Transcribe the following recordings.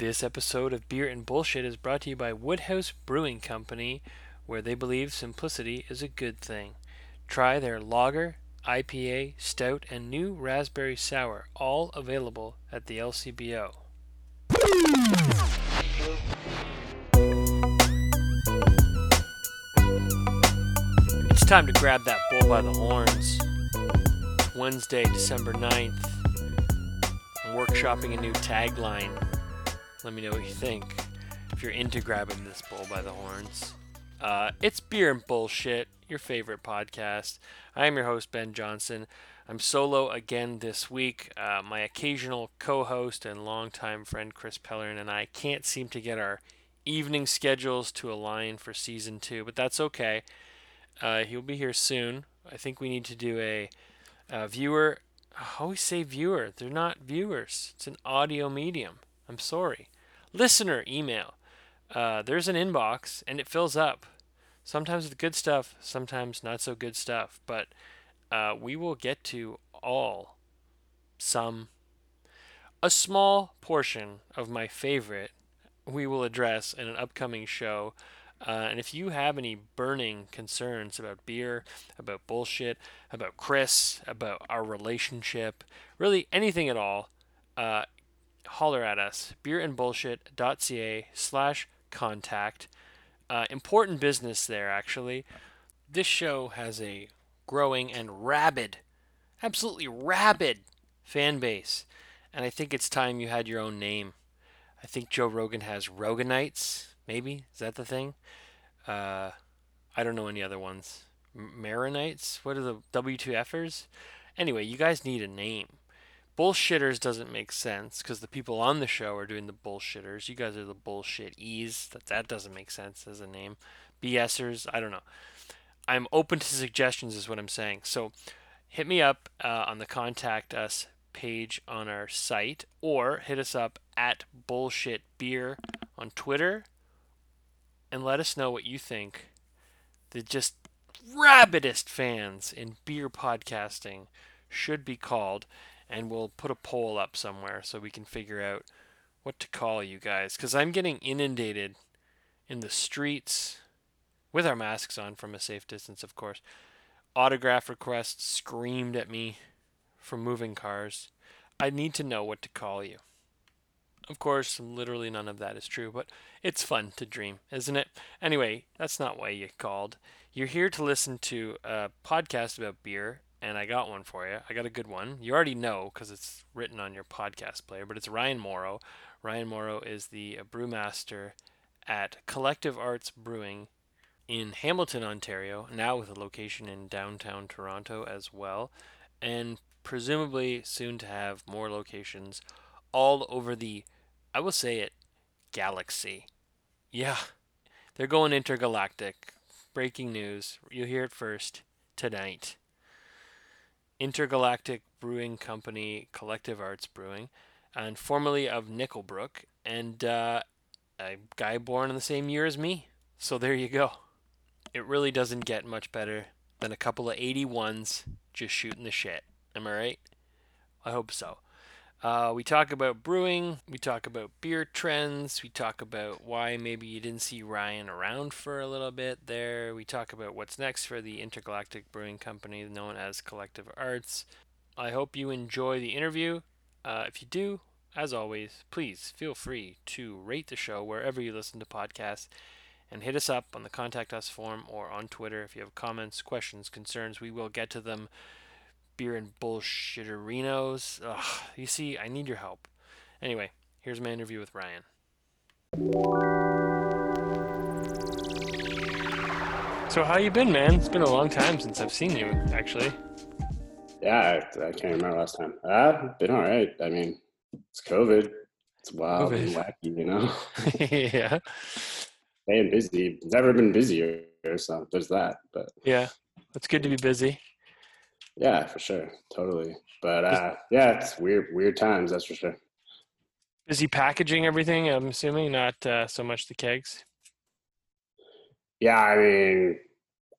This episode of Beer and Bullshit is brought to you by Woodhouse Brewing Company, where they believe simplicity is a good thing. Try their lager, IPA, stout, and new raspberry sour, all available at the LCBO. It's time to grab that bull by the horns. Wednesday, December 9th. I'm workshopping a new tagline. Let me know what you think. If you're into grabbing this bull by the horns. Uh, it's Beer and Bullshit, your favorite podcast. I am your host, Ben Johnson. I'm solo again this week. Uh, my occasional co host and longtime friend Chris Pellerin and I can't seem to get our evening schedules to align for season two, but that's okay. Uh, he'll be here soon. I think we need to do a, a viewer. I always say viewer. They're not viewers. It's an audio medium. I'm sorry. Listener email. Uh, there's an inbox and it fills up. Sometimes with good stuff, sometimes not so good stuff. But uh, we will get to all, some, a small portion of my favorite we will address in an upcoming show. Uh, and if you have any burning concerns about beer, about bullshit, about Chris, about our relationship, really anything at all, uh, holler at us. Beerandbullshit.ca slash contact. Uh, important business there, actually. This show has a growing and rabid, absolutely rabid fan base. And I think it's time you had your own name. I think Joe Rogan has Roganites, maybe? Is that the thing? Uh, I don't know any other ones. Maronites? What are the WTFers? Anyway, you guys need a name. Bullshitters doesn't make sense because the people on the show are doing the bullshitters. You guys are the bullshit ease. That that doesn't make sense as a name. BSers, I don't know. I'm open to suggestions, is what I'm saying. So hit me up uh, on the contact us page on our site or hit us up at bullshit beer on Twitter and let us know what you think. The just rabidest fans in beer podcasting should be called, and we'll put a poll up somewhere so we can figure out what to call you guys. Because I'm getting inundated in the streets with our masks on from a safe distance, of course. Autograph requests screamed at me from moving cars. I need to know what to call you. Of course, literally none of that is true, but it's fun to dream, isn't it? Anyway, that's not why you called. You're here to listen to a podcast about beer, and I got one for you. I got a good one. You already know because it's written on your podcast player, but it's Ryan Morrow. Ryan Morrow is the uh, brewmaster at Collective Arts Brewing in Hamilton, Ontario, now with a location in downtown Toronto as well, and presumably soon to have more locations all over the, I will say it, galaxy. Yeah, they're going intergalactic. Breaking news. You'll hear it first tonight. Intergalactic Brewing Company, Collective Arts Brewing, and formerly of Nickelbrook, and uh, a guy born in the same year as me. So there you go. It really doesn't get much better than a couple of 81s just shooting the shit. Am I right? I hope so. Uh, we talk about brewing, we talk about beer trends, we talk about why maybe you didn't see Ryan around for a little bit there. We talk about what's next for the Intergalactic Brewing Company known as Collective Arts. I hope you enjoy the interview. Uh, if you do, as always, please feel free to rate the show wherever you listen to podcasts and hit us up on the contact us form or on Twitter if you have comments, questions, concerns. We will get to them beer and bullshitterinos. Ugh, you see, I need your help. Anyway, here's my interview with Ryan. So how you been, man? It's been a long time since I've seen you, actually. Yeah, I, I can't remember last time. Uh, been all right. I mean, it's COVID. It's wild COVID. and wacky, you know. yeah. Staying busy. Never been busier, so there's that. But yeah, it's good to be busy. Yeah, for sure. Totally. But uh, yeah, it's weird, weird times. That's for sure. Is he packaging everything? I'm assuming not uh, so much the kegs. Yeah, I mean,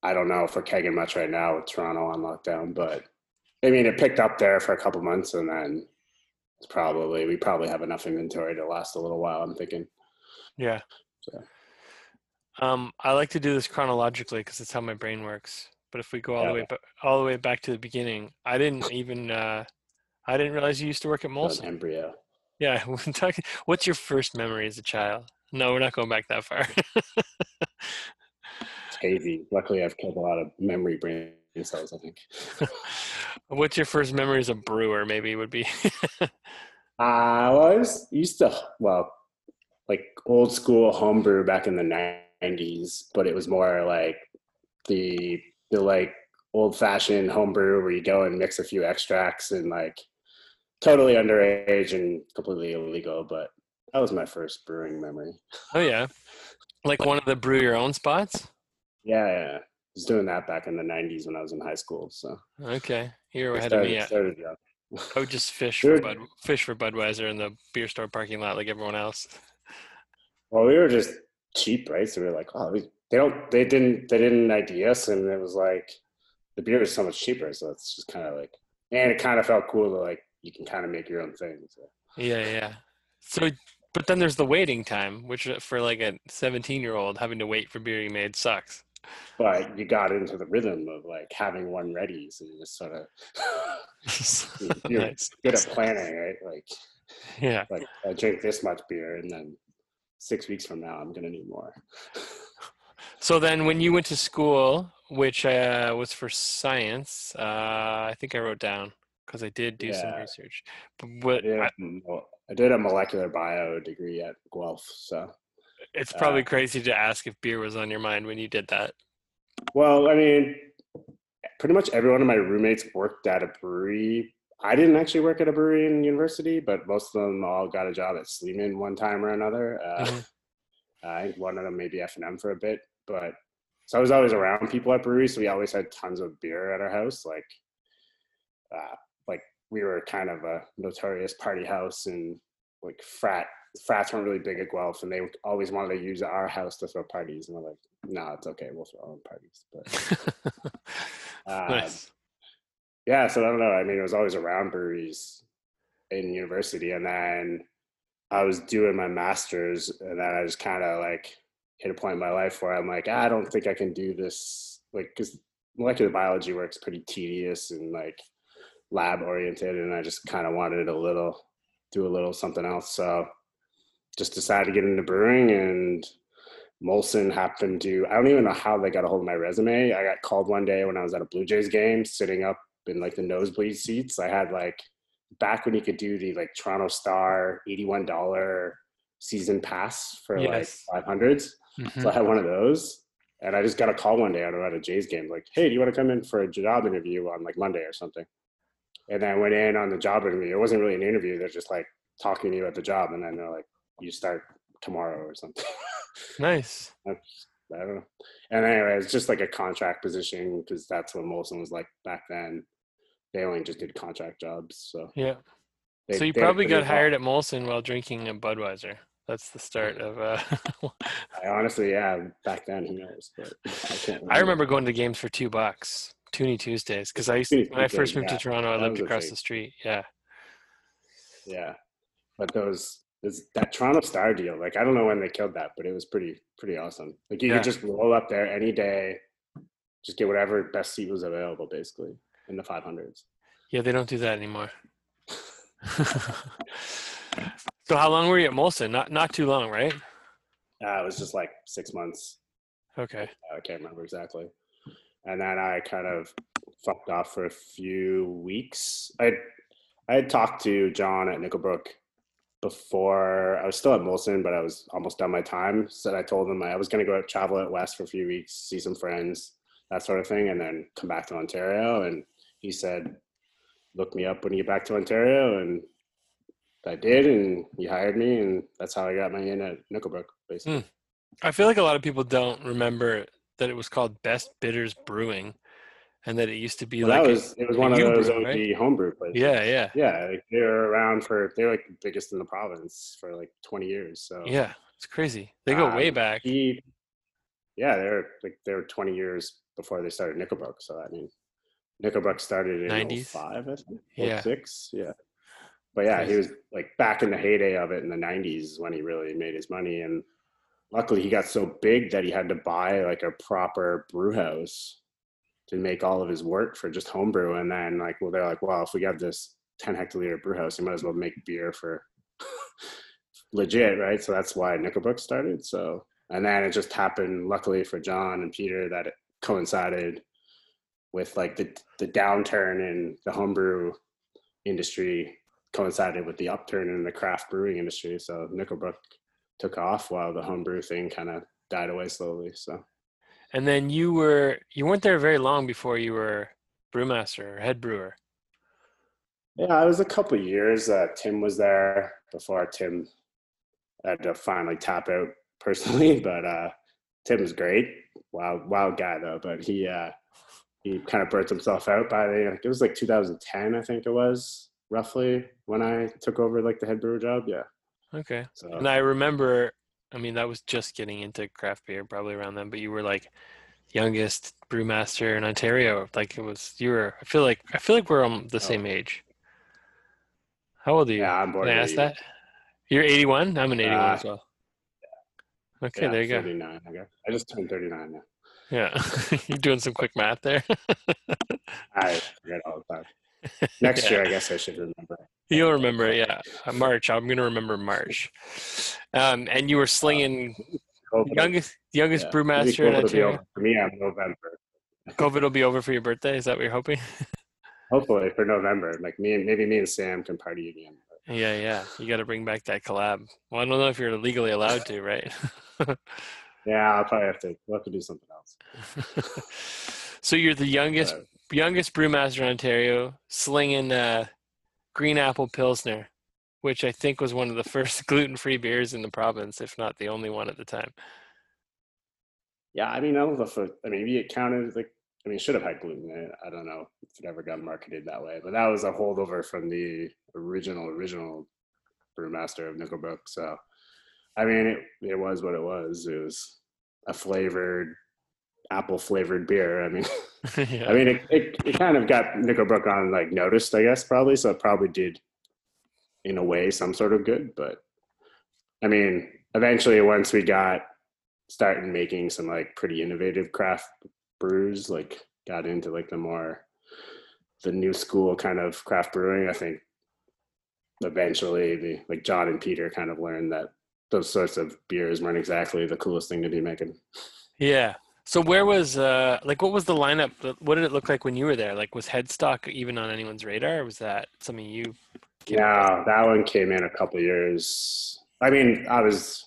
I don't know if we're kegging much right now with Toronto on lockdown, but I mean, it picked up there for a couple months and then it's probably we probably have enough inventory to last a little while. I'm thinking. Yeah. So. Um, I like to do this chronologically because it's how my brain works. But if we go all Yeah. the way, all the way back to the beginning, I didn't even, uh, I didn't realize you used to work at Molson. embryo. Yeah. What's your first memory as a child? No, we're not going back that far. It's hazy. Luckily, I've killed a lot of memory brain cells. I think. What's your first memory as a brewer? Maybe would be. Uh, well, I was used to well, like old school homebrew back in the '90s, but it was more like the the like old fashioned homebrew where you go and mix a few extracts and like totally underage and completely illegal. But that was my first brewing memory. oh yeah, like one of the brew your own spots. Yeah, yeah. I was doing that back in the '90s when I was in high school. So Okay, you're ahead of started, me. I started young. I would just fish for Bud, fish for Budweiser in the beer store parking lot like everyone else. Well, we were just cheap, right? So we were like, oh, we, they don't, they didn't, they didn't ID us, and it was like the beer is so much cheaper, so it's just kind of like, and it kind of felt cool to like you can kind of make your own thing. So. Yeah, yeah. So, but then there's the waiting time, which uh, for like a 17 year old having to wait for beer be made sucks. But you got into the rhythm of like having one ready, so you just sort of you're nice. good at planning, right? Like, Yeah. like I drink this much beer, and then six weeks from now, I'm gonna need more. So then, when you went to school, which uh, was for science, uh, I think I wrote down because I did do some research. But I what, did, I, a- I did a molecular bio degree at Guelph, so it's probably uh, crazy to ask if beer was on your mind when you did that. Well, I mean, pretty much every one of my roommates worked at a brewery. I didn't actually work at a brewery in university, but most of them all got a job at Sleeman one time or another. Uh, Mhm. I think one of them maybe F and M for a bit, but so I was always around people at breweries. So we always had tons of beer at our house. Like, uh, like we were kind of a notorious party house, and like frat frats weren't really big at Guelph, and they always wanted to use our house to throw parties. And we're like, no, it's okay, we'll throw our own parties. But uh, nice. yeah, so I don't know. I mean, it was always around breweries in university, and then I was doing my master's, and then I just kind of like hit a point in my life where I'm like, I don't think I can do this, like, because molecular biology work's pretty tedious and like lab oriented, and I just kind of wanted a little, do a little something else. So just decided to get into brewing, and Molson happened to, I don't even know how they got a hold of my resume. I got called one day when I was at a Blue Jays game, sitting up in like the nosebleed seats. I had like, back when you could do the like Toronto Star $81 season pass for Yes. like 500s. Mhm. So I had one of those. And I just got a call one day out of at a Jays game, like, hey, do you want to come in for a job interview on like Monday or something? And then I went in on the job interview. It wasn't really an interview. They're just like talking to you at the job. And then they're like, you start tomorrow or something. Nice. That's, I don't know. And anyway, it's just like a contract position because that's what Molson was like back then. They only just did contract jobs. So, Yeah. they, so you they had a probably got hired at Molson while drinking a Budweiser. That's the start of. Uh, I honestly, yeah, back then, who knows? But I, can't I remember going to games for two bucks, Toonie Tuesdays, because I used to, when I first moved to Toronto, I that lived across the street. Yeah. Yeah, but those this, that Toronto Star deal, like I don't know when they killed that, but it was pretty pretty awesome. Like you Yeah. could just roll up there any day, just get whatever best seat was available, basically in the 500s. Yeah, they don't do that anymore. so how long were you at Molson? Not not too long, right? Uh, it was just like six months. Okay. I can't remember exactly. And then I kind of fucked off for a few weeks. I I had talked to John at Nickelbrook before I was still at Molson, but I was almost done my time. So I told him I was going to go out travel out west for a few weeks, see some friends, that sort of thing, and then come back to Ontario. And he said, "Look me up when you get back to Ontario." And I did, and he hired me, and that's how I got my in at Nickelbrook, basically. I feel like a lot of people don't remember that it was called Best Bitters Brewing, and that it used to be Well, like that a- it was one of those brew, right? homebrew places. yeah, yeah, Yeah, like they were around for they were like the biggest in the province for like 20 years. So yeah. It's crazy. They go way Um, back. he, yeah, they're like they were 20 years before they started Nickelbrook. So I mean, Nickelbrook started in 90s? 05, I think. Yeah. 06, yeah. But yeah, he was like back in the heyday of it in the '90s when he really made his money, and luckily he got so big that he had to buy like a proper brew house to make all of his work for just homebrew. And then like, well, they're like, well, if we have this 10 hectoliter brew house, you might as well make beer for legit, right? So that's why Nickelbrook started. So, and then it just happened, luckily for John and Peter, that it coincided with like the the downturn in the homebrew industry coincided with the upturn in the craft brewing industry. So Nickelbrook took off while the homebrew thing kind of died away slowly. So And then you were you weren't there very long before you were brewmaster or head brewer. yeah, I was a couple of years. Uh, Tim was there before Tim had to finally tap out personally, but uh, Tim was great. Wild, wild guy though. But he uh, he kind of burnt himself out by the. It was like 2010, I think it was roughly when I took over like the head brewer job. Yeah. Okay. So And I remember, I mean, that was just getting into craft beer probably around then, but you were like youngest brewmaster in Ontario. Like it was, you were, I feel like, I feel like we're on the same age. How old are you? Oh. yeah, I'm born. Can I ask 80. that? You're 81? I'm an 81 Uh, as well. Okay, Yeah, there you go. 39, I guess. I just turned 39 now. Yeah. You're doing some quick math there. I forget all the time. Next year, I guess I should remember. You'll remember yeah. Uh, March. I'm gonna remember March. Um, and you were slinging COVID, youngest youngest yeah. Brewmaster in COVID will Ontario. for me on November. COVID will be over for your birthday. Is that what you're hoping? Hopefully for November, like me and maybe me and Sam can party again. Yeah, yeah. You got to bring back that collab. Well, I don't know if you're legally allowed to, right? Yeah, I'll probably have to. We'll have to do something else. so you're the youngest youngest brewmaster in Ontario, slinging uh, green apple pilsner, which I think was one of the first gluten-free beers in the province, if not the only one at the time. yeah, I mean, I don't know if it, I mean, counted like. I mean, it should have had gluten in it. I don't know if it ever got marketed that way, but that was a holdover from the original original brewmaster of Nickelbrook. So, I mean, it it was what it was. It was a flavored apple flavored beer. I mean, yeah. I mean, it, it, it kind of got Nickelbrook on like noticed, I guess, probably. So it probably did, in a way, some sort of good. But I mean, eventually, once we got started making some like pretty innovative craft brews, like got into like the more the new school kind of craft brewing, I think eventually the like John and Peter kind of learned that those sorts of beers weren't exactly the coolest thing to be making. Yeah. So where was uh like what was the lineup? What did it look like when you were there? Like was Headstock even on anyone's radar? Was that something you? Yeah, that one came in a couple years. I mean, I was.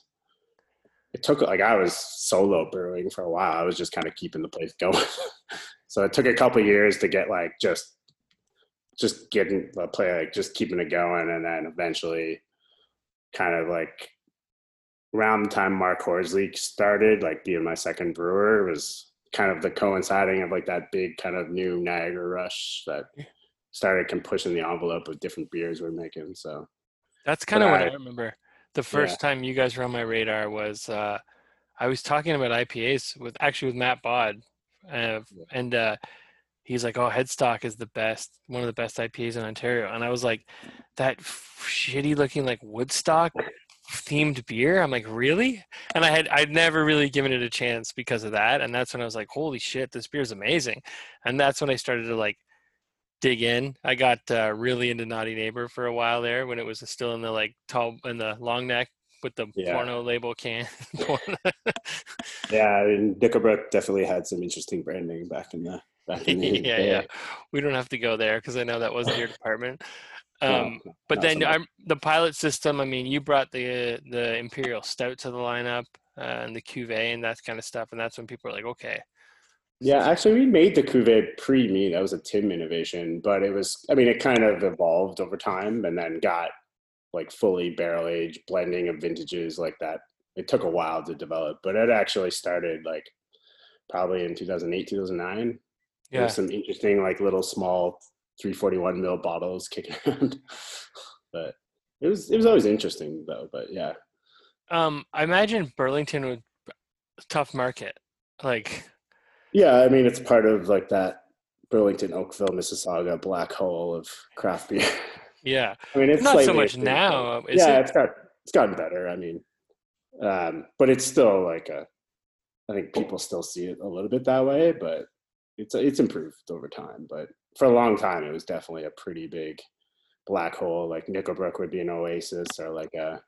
It took like I was solo brewing for a while. I was just kind of keeping the place going. so it took a couple years to get like just, just getting the play like just keeping it going, and then eventually, kind of like around the time Mark Horsley started, like being my second brewer, was kind of the coinciding of like that big kind of new Niagara rush that started kind of pushing the envelope of different beers we're making. So That's kind of what I I- remember. The first time you guys were on my radar was uh, I was talking about IPAs with actually with Matt Bod, uh, and uh, he's like, "Oh, Headstock is the best, one of the best IPAs in Ontario," and I was like, "That shitty looking like Woodstock themed beer." I'm like, "Really?" And I had I'd never really given it a chance because of that, and that's when I was like, "Holy shit, this beer is amazing," and that's when I started to like dig in. I got uh, really into Naughty Neighbor for a while there when it was still in the like tall in the long neck with the Yeah. porno label can. yeah, I mean, Nickelbrook definitely had some interesting branding back in the back in the yeah, day. yeah. We don't have to go there because I know that wasn't your department. Um, but then. I'm, the pilot system. I mean, you brought the the Imperial Stout to the lineup uh, and the Cuvée and that kind of stuff, and that's when people are like, okay, Yeah, actually, we made the cuvee pre me. That was a Tim innovation, but it was. I mean, it kind of evolved over time, and then got like fully barrel aged blending of vintages like that. It took a while to develop, but it actually started like probably in 2008, 2009. yeah, There's some interesting like little small 341 mil bottles kicking around, but it was it was always interesting though. But yeah, um, I imagine Burlington would tough market, like Yeah, I mean it's part of like that Burlington, Oakville, Mississauga black hole of craft beer. Yeah. I mean, it's Not so much now, yeah, it? it's got it's gotten better. I mean, um, but it's still like a. I think people still see it a little bit that way, but it's it's improved over time. But for a long time, it was definitely a pretty big black hole. Like Nickelbrook would be an oasis, or like a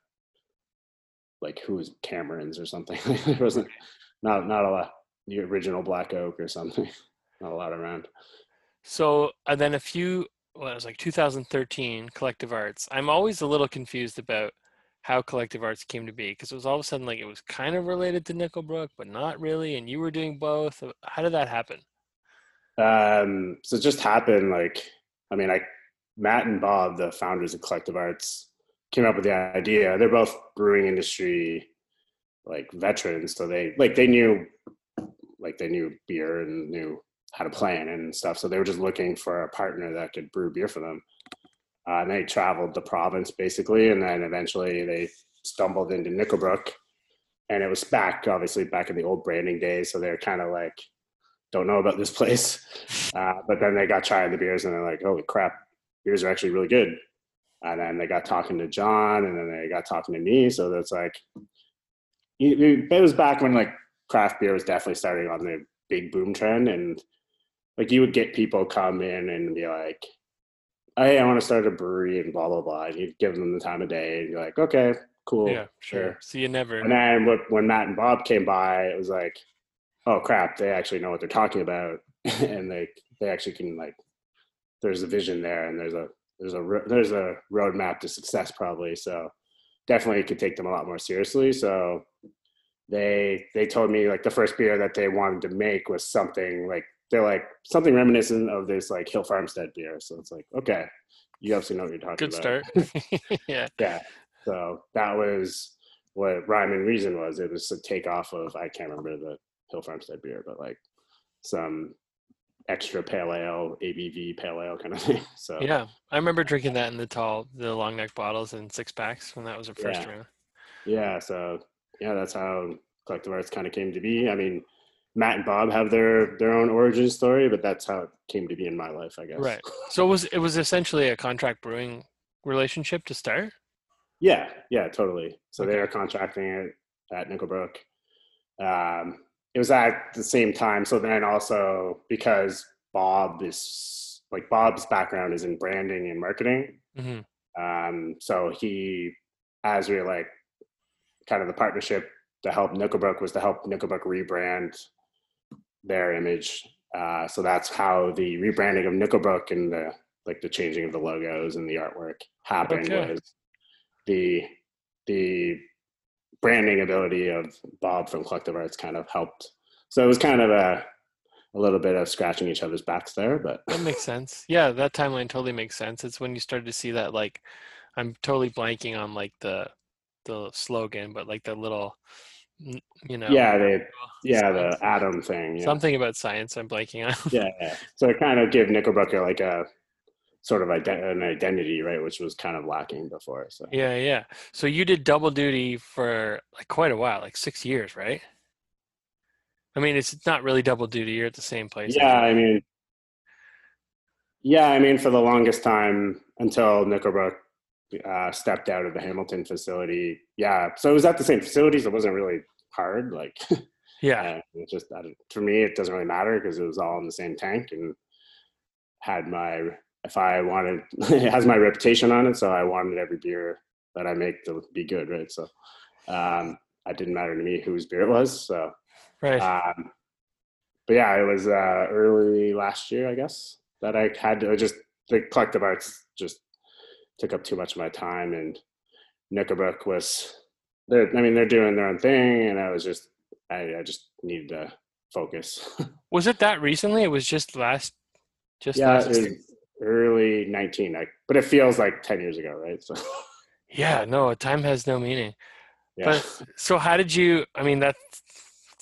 like who was Cameron's or something. there wasn't not not a lot. The original Black Oak or something. Not a lot around. So and then a few well, it was like 2013 Collective Arts. I'm always a little confused about how Collective Arts came to be because it was all of a sudden like it was kind of related to Nickelbrook, but not really, and you were doing both. How did that happen? Um, so it just happened like I mean, I Matt and Bob, the founders of Collective Arts, came up with the idea. They're both brewing industry like veterans, so they like they knew like they knew beer and knew how to plan and stuff. So they were just looking for a partner that could brew beer for them. Uh, and they traveled the province basically, and then eventually they stumbled into Nickelbrook, and it was back obviously back in the old branding days. So they're kind of like, don't know about this place, uh, but then they got trying the beers, and they're like, holy crap, beers are actually really good. And then they got talking to John, and then they got talking to me. So that's like, it was back when like craft beer was definitely starting on the big boom trend, and like you would get people come in and be like, "Hey, I want to start a brewery," and blah blah blah. And you'd give them the time of day, and you're like, "Okay, cool, yeah, sure. So you never. And then when Matt and Bob came by, it was like, "Oh crap, they actually know what they're talking about, and they they actually can like, there's a vision there, and there's a there's a there's a roadmap to success probably. So definitely could take them a lot more seriously. So they they told me like the first beer that they wanted to make was something like they're like something reminiscent of this like Hill Farmstead beer. So it's like okay, you obviously know what you're talking Good about. Good start. yeah. Yeah. So that was what Rhyme and Reason was. It was a takeoff of I can't remember the Hill Farmstead beer, but like some extra pale ale, ABV pale ale kind of thing. So Yeah. I remember drinking that in the tall, the long neck bottles and six packs when that was a first Yeah. round. yeah, so yeah, that's how Collective Arts kind of came to be. I mean, Matt and Bob have their their own origin story, but that's how it came to be in my life, I guess. Right. So it was it was essentially a contract brewing relationship to start? Yeah, yeah, totally. So they Okay. were contracting it at Nickelbrook. Um, it was at the same time. So then also because Bob is like Bob's background is in branding and marketing. hmm Um, so he, as we were like, kind of the partnership to help Nickelbrook was to help Nickelbrook rebrand their image. Uh, so that's how the rebranding of Nickelbrook and the like the changing of the logos and the artwork happened Okay. was the the branding ability of Bob from Collective Arts kind of helped. So it was kind of a a little bit of scratching each other's backs there, but That makes sense. Yeah, that timeline totally makes sense. It's when you started to see that like I'm totally blanking on like the the slogan, but like the little you know yeah, they yeah science- the atom thing. Yeah. something about science I'm blanking on. yeah, yeah. So it kind of gave Nickelbrook like a sort of ide- an identity, right, which was kind of lacking before. So yeah, yeah. So you did double duty for like quite a while, like six years, right? I mean, it's not really double duty. You're at the same place. yeah, I mean, yeah, I mean, for the longest time until Nickelbrook uh, stepped out of the Hamilton facility. Yeah, so it was at the same facilities. It wasn't really hard. Like, Yeah. it just for me, it doesn't really matter because it was all in the same tank and had my if I wanted it has my reputation on it, so I wanted every beer that I make to be good, right? So um, it didn't matter to me whose beer it was. So Right. um, but yeah, it was uh, early last year, I guess, that I had to just the collective arts just took up too much of my time, and Nickelbrook was. They're, I mean, they're doing their own thing, and I was just, I, I just needed to focus. was it that recently? It was just last, just yeah, last. it was early nineteen, like, but it feels like ten years ago, right? So yeah. No, time has no meaning. yeah, But so how did you? I mean, that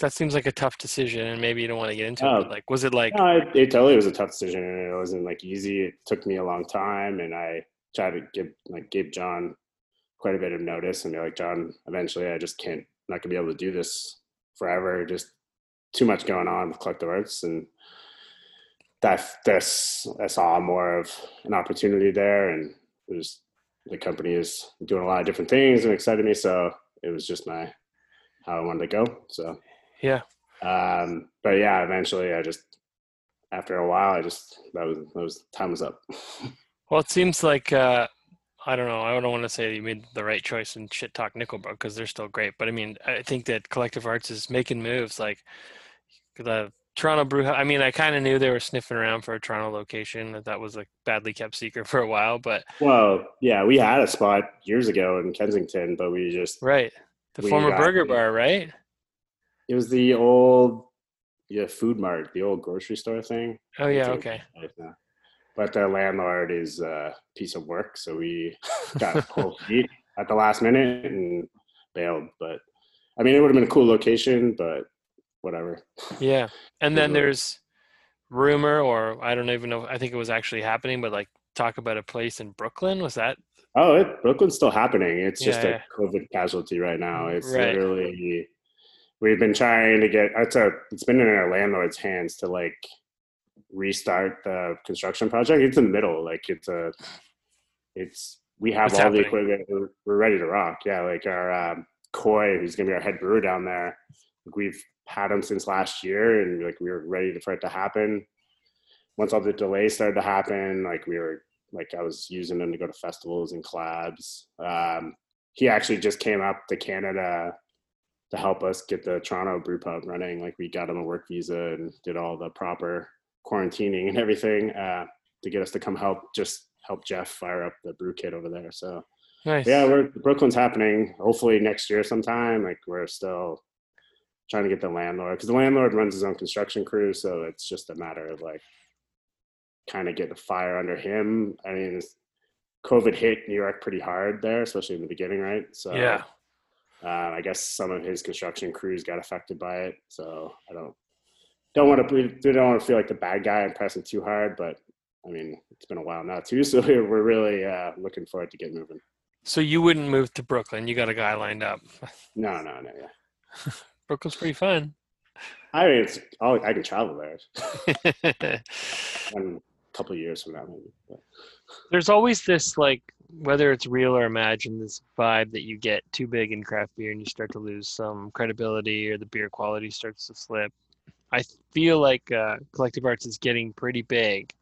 that seems like a tough decision, and maybe you don't want to get into it. Oh. But like, was it like? No, it, it totally was a tough decision, and it wasn't like easy. It took me a long time, and I tried to give like give John quite a bit of notice, and be like, John, eventually, I just can't, not gonna be able to do this forever. Just too much going on with collective arts, and that this I saw more of an opportunity there, and it was the company is doing a lot of different things and excited me. So it was just my how I wanted to go. So yeah. Um, but yeah, eventually I just after a while I just that was that was time was up. well, it seems like uh, I don't know. I don't want to say you made the right choice and shit talk Nickelbrook because they're still great. But I mean, I think that Collective Arts is making moves like the Toronto Brew. I mean, I kind of knew they were sniffing around for a Toronto location. That that was a badly kept secret for a while. But well, yeah, we had a spot years ago in Kensington, but we just right the former burger bar, right? It was the old yeah food mart, the old grocery store thing. Oh yeah, okay. But the landlord is a piece of work, so we got cold feet at the last minute and bailed. But I mean, it would have been a cool location, but whatever. Yeah, and then there's rumor, or I don't even know. I think it was actually happening, but like talk about a place in Brooklyn. Was that? Oh, it, Brooklyn's still happening. It's just yeah, a COVID casualty right now. It's right. literally we've been trying to get. It's a. It's been in our landlord's hands to like restart the construction project. It's in the middle. Like it's a. It's we have all happening? the equipment. We're, we're, ready to rock. Yeah, like our um, Coy, who's gonna be our head brewer down there. Like We've had him since last year, and like we were ready for it to happen. Once all the delays started to happen, like we were like I was using him to go to festivals and collabs. Um, he actually just came up to Canada to help us get the Toronto brew pub running. Like we got him a work visa and did all the proper quarantining and everything uh, to get us to come help just help Jeff fire up the brew kit over there. So nice. yeah, we're Brooklyn's happening. Hopefully next year sometime. Like we're still trying to get the landlord because the landlord runs his own construction crew, so it's just a matter of like kind of get the fire under him. I mean, COVID hit New York pretty hard there, especially in the beginning, right? So yeah, uh, I guess some of his construction crews got affected by it. So I don't don't want to we don't want to feel like the bad guy and pressing too hard, but I mean it's been a while now too, so we're really uh, looking forward to get moving. So you wouldn't move to Brooklyn? You got a guy lined up? No, no, no. Yeah. Brooklyn's pretty fun. I mean, it's oh, I can travel there. a couple years from now, maybe. But. There's always this like whether it's real or imagined, this vibe that you get too big in craft beer and you start to lose some credibility or the beer quality starts to slip. I feel like uh, Collective Arts is getting pretty big,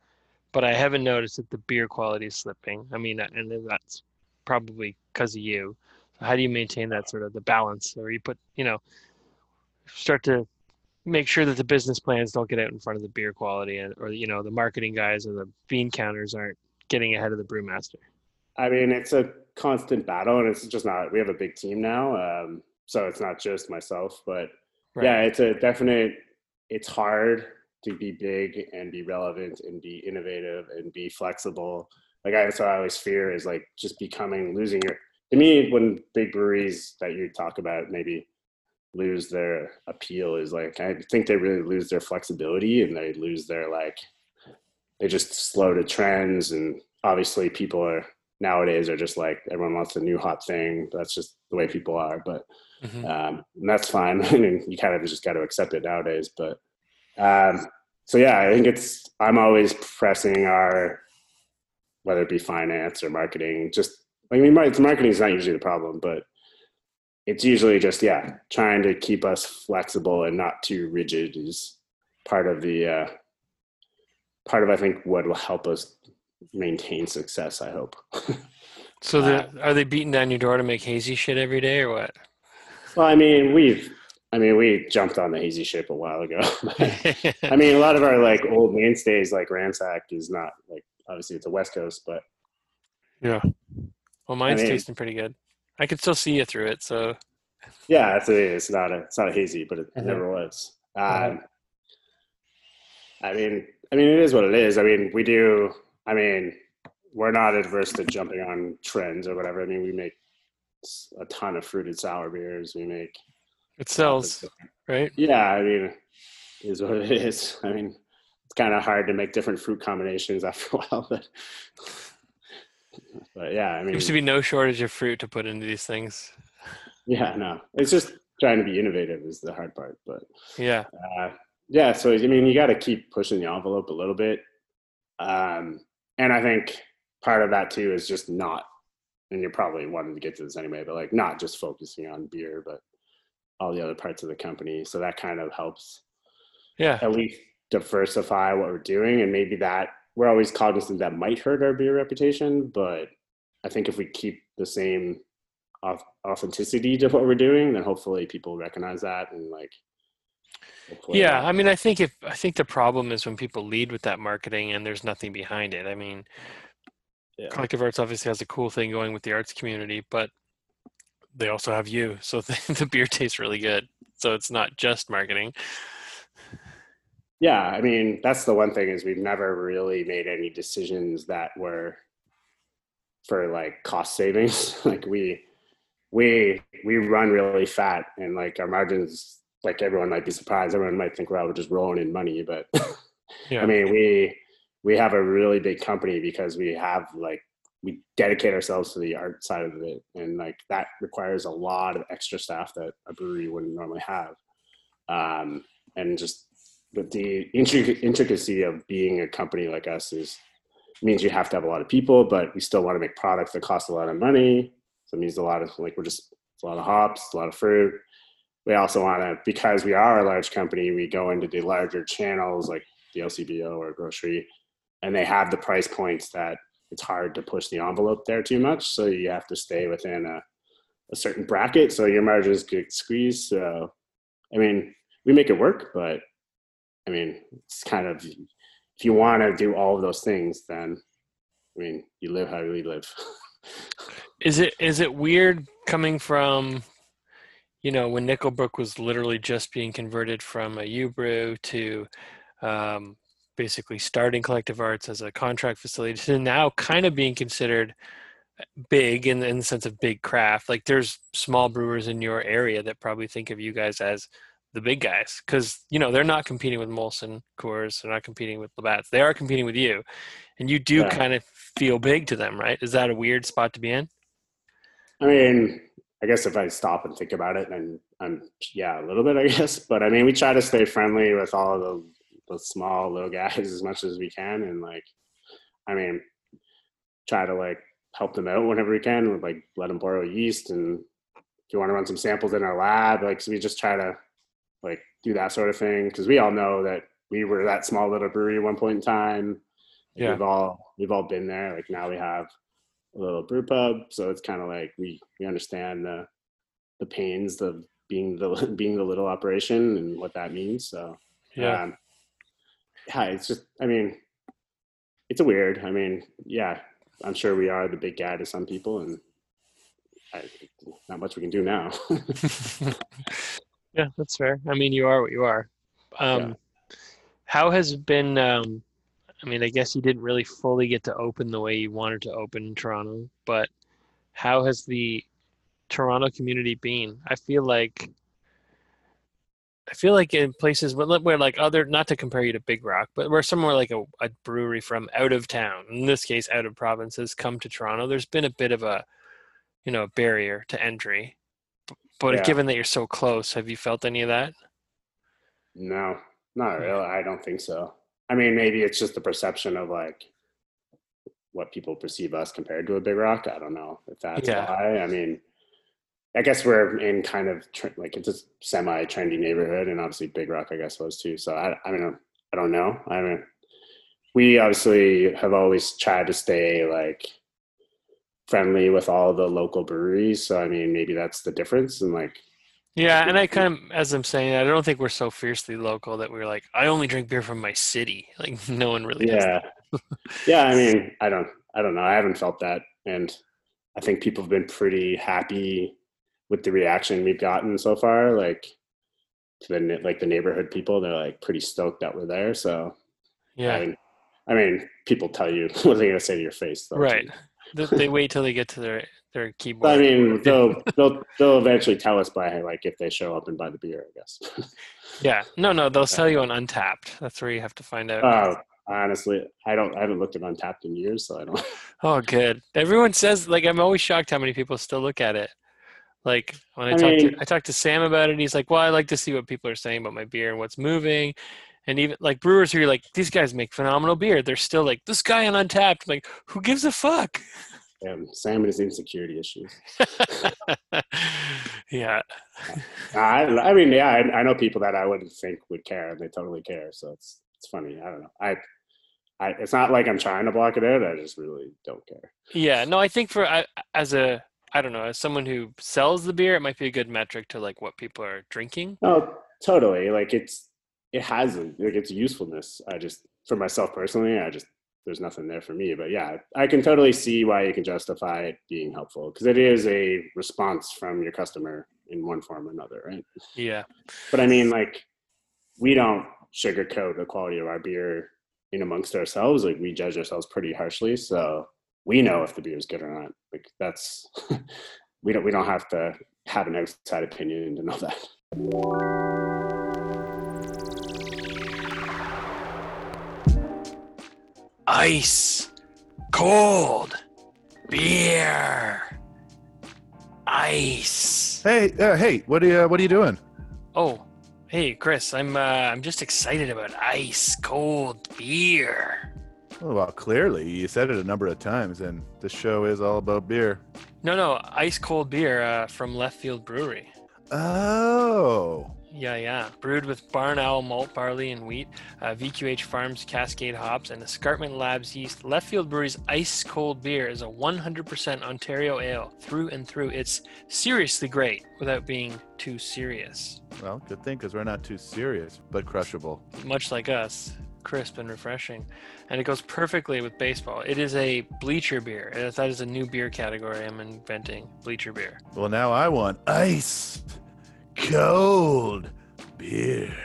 but I haven't noticed that the beer quality is slipping. I mean, and that's probably because of you. How do you maintain that sort of the balance, or you put, you know, start to make sure that the business plans don't get out in front of the beer quality and or you know the marketing guys or the bean counters aren't getting ahead of the brewmaster i mean it's a constant battle and it's just not we have a big team now um, so it's not just myself but right. yeah it's a definite it's hard to be big and be relevant and be innovative and be flexible like i so i always fear is like just becoming losing your to me when big breweries that you talk about maybe lose their appeal is like I think they really lose their flexibility and they lose their like they just slow to trends and obviously people are nowadays are just like everyone wants a new hot thing that's just the way people are but mm-hmm. um, and that's fine I mean, you kind of just got to accept it nowadays but um, so yeah I think it's I'm always pressing our whether it be finance or marketing just I mean marketing is not usually the problem but it's usually just yeah trying to keep us flexible and not too rigid is part of the uh, part of i think what will help us maintain success i hope. So uh, are they beating down your door to make hazy shit every day or what? Well i mean we've i mean we jumped on the hazy ship a while ago. I mean a lot of our like old mainstays like ransack is not like obviously it's a west coast but yeah. Well mine's I mean, tasting pretty good I can still see you through it. So yeah, it's a, it's not a it's not a hazy, but it mm-hmm. never was. Mm-hmm. Um, I mean, I mean, it is what it is. I mean, we do. I mean, we're not adverse to jumping on trends or whatever. I mean, we make a ton of fruited sour beers. We make it sells, right? Yeah, I mean, is what it is. I mean, it's kind of hard to make different fruit combinations after a while, but but yeah, I mean, seems to be no shortage of fruit to put into these things. Yeah, no, it's just trying to be innovative is the hard part. But yeah, uh, yeah. So I mean, you got to keep pushing the envelope a little bit, um, and I think part of that too is just not, and you're probably wanting to get to this anyway, but like not just focusing on beer, but all the other parts of the company. So that kind of helps Yeah. at least diversify what we're doing. And maybe that we're always cognizant that might hurt our beer reputation, but I think if we keep the same authenticity to what we're doing, then hopefully people recognize that and like. Yeah, I mean, I think if I think the problem is when people lead with that marketing and there's nothing behind it. I mean, Yeah. Collective Arts obviously has a cool thing going with the arts community, but they also have you, so the, the beer tastes really good. So it's not just marketing. Yeah, I mean that's the one thing is we've never really made any decisions that were for like cost savings. like we we we run really fat and like our margins like everyone might be surprised. Everyone might think well, we're just rolling in money, but Yeah. I mean we we have a really big company because we have like we dedicate ourselves to the art side of it and like that requires a lot of extra staff that a brewery wouldn't normally have um, and just but the intric- intricacy of being a company like us is means you have to have a lot of people but we still want to make products that cost a lot of money. So it means a lot of like we're just a lot of hops a lot of fruit. We also want to because we are a large company we go into the larger channels like the lcbo or grocery and they have the price points that it's hard to push the envelope there too much. So you have to stay within a, a certain bracket. So your margins get squeezed. So i mean we make it work but i mean it's kind of if you want to do all of those things then i mean you live how you live Is it is it weird coming from, you know, when Nickelbrook was literally just being converted from a U brew to um, basically starting Collective Arts as a contract facility to now kind of being considered big in, in the sense of big craft. Like there's small brewers in your area that probably think of you guys as the big guys because you know they're not competing with Molson Coors, they're not competing with Labatt's, they are competing with you, and you do Yeah. kind of feel big to them, right? Is that a weird spot to be in? I mean, I guess if I stop and think about it, then I'm yeah, a little bit, I guess. But I mean, we try to stay friendly with all the the small little guys as much as we can, and like, I mean, try to like help them out whenever we can. With like let them borrow yeast, and if you want to run some samples in our lab, like so we just try to like do that sort of thing because we all know that we were that small little brewery at one point in time. Yeah. We've all we've all been there. Like now we have a little brew pub, so it's kind of like we we understand the the pains of being the being the little operation and what that means. So Yeah. um, yeah, it's just I mean, it's a weird. I mean, yeah, I'm sure we are the big guy to some people, and I, not much we can do now. yeah, that's fair. I mean, you are what you are. Um, How has been? Um, I mean, I guess you didn't really fully get to open the way you wanted to open in Toronto, but how has the Toronto community been? I feel like I feel like in places where, where like other not to compare you to Big Rock, but where somewhere like a, a brewery from out of town, in this case out of provinces, come to Toronto, there's been a bit of a you know barrier to entry. But Yeah. given that you're so close, have you felt any of that? No, not hmm. really. I don't think so. I mean, maybe it's just the perception of like what people perceive us compared to a big rock. I don't know if that's Yeah. why. I mean, I guess we're in kind of tr- like it's a semi trendy neighborhood, and obviously Big Rock, I guess, was too. So I, I mean, I don't know. I mean, we obviously have always tried to stay like friendly with all the local breweries. So I mean, maybe that's the difference. And like, Yeah, and I kind of, as I'm saying, I don't think we're so fiercely local that we're like, I only drink beer from my city. Like, no one really yeah yeah i mean i don't i don't know i haven't felt that and i think people have been pretty happy with the reaction we've gotten so far like to the like the neighborhood people they're like pretty stoked that we're there so Yeah, i mean i mean people tell you what they're gonna say to your face though, right. too. They, they wait till they get to their their keyboard. i mean they'll they'll they'll eventually tell us by like if they show up and buy the beer i guess yeah, no, no, they'll sell you uh, on Untappd. That's where you have to find out. oh honestly i don't i haven't looked at untappd in years so i don't oh, good. Everyone says like I'm always shocked how many people still look at it. Like when I, I talked to I talked to Sam about it, he's like, "Well, I like to see what people are saying about my beer and what's moving." And even like brewers who are like, these guys make phenomenal beer. They're still like, this guy on Untappd. Like, who gives a fuck? Um, Sam and his insecurity issues. yeah. I, I mean, yeah, I, I know people that I wouldn't think would care, and they totally care. So it's it's funny. I don't know. I, I it's not like I'm trying to block it out. I just really don't care. Yeah. No, I think for I, as a I don't know, as someone who sells the beer, it might be a good metric to like what people are drinking. Oh, totally. Like it's it hasn't like its usefulness. I just for myself personally, I just there's nothing there for me. But yeah, I can totally see why you can justify it being helpful because it is a response from your customer in one form or another, right? Yeah. But I mean, like, we don't sugarcoat the quality of our beer in amongst ourselves. Like, we judge ourselves pretty harshly, so we know if the beer is good or not. Like, that's we don't we don't have to have an outside opinion to know that. Ice, cold, beer, ice. Hey, uh, hey, what are you, what are you doing? Oh, hey, Chris, I'm uh, I'm just excited about ice, cold beer. Oh, well, clearly you said it a number of times, and this show is all about beer. No, no, ice cold beer uh, from Left Field Brewery. Oh, yeah, yeah. Brewed with Barn Owl malt, barley, and wheat, uh, VQH Farms Cascade hops, and Escarpment Labs yeast, Left Field Brewery's Ice Cold Beer is a 100% Ontario ale through and through. It's seriously great without being too serious. Well, good thing because we're not too serious, but crushable. Much like us, crisp and refreshing. And it goes perfectly with baseball. It is a bleacher beer. That is a new beer category I'm inventing bleacher beer. Well, now I want ice cold beer.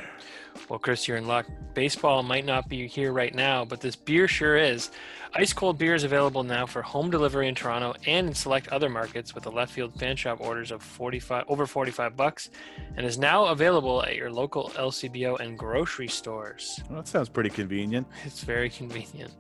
Well, Chris, you're in luck. Baseball might not be here right now, but this beer sure is. Ice cold beer is available now for home delivery in Toronto and in select other markets with the left field fan shop orders of 45 over 45 bucks and is now available at your local LCBO and grocery stores. Well, that sounds pretty convenient. It's very convenient.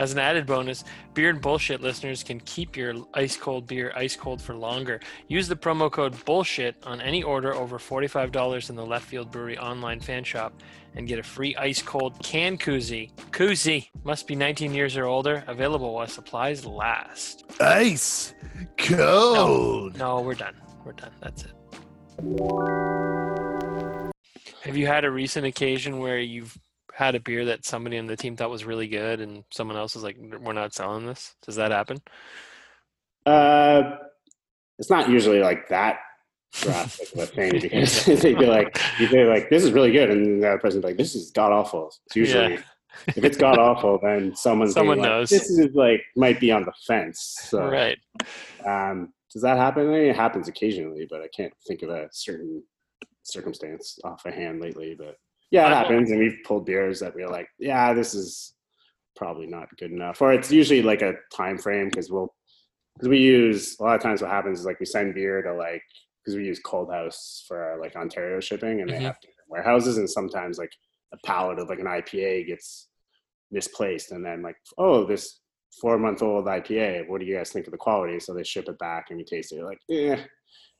As an added bonus, Beer and Bullshit listeners can keep your ice cold beer ice cold for longer. Use the promo code BULLSHIT on any order over $45 in the Left Field Brewery online fan shop and get a free ice cold can koozie. Koozie must be 19 years or older, available while supplies last. Ice cold. No, no we're done. We're done. That's it. Have you had a recent occasion where you've had a beer that somebody on the team thought was really good and someone else was like we're not selling this does that happen uh it's not usually like that drastic of a thing because they'd be like you'd be like this is really good. And the other person's like this is god awful. It's usually yeah. if it's god awful then someone's someone like, knows. This is like might be on the fence. So right. um does that happen? I mean, it happens occasionally but i can't think of a certain circumstance off a hand lately but yeah, it happens, and we've pulled beers that we're like, yeah, this is probably not good enough, or it's usually like a time frame because we'll because we use a lot of times what happens is like we send beer to like because we use Cold House for our like Ontario shipping, and they mm-hmm. have different warehouses, and sometimes like a pallet of like an IPA gets misplaced, and then like oh this four month old IPA, what do you guys think of the quality? So they ship it back, and we taste it, You're like yeah,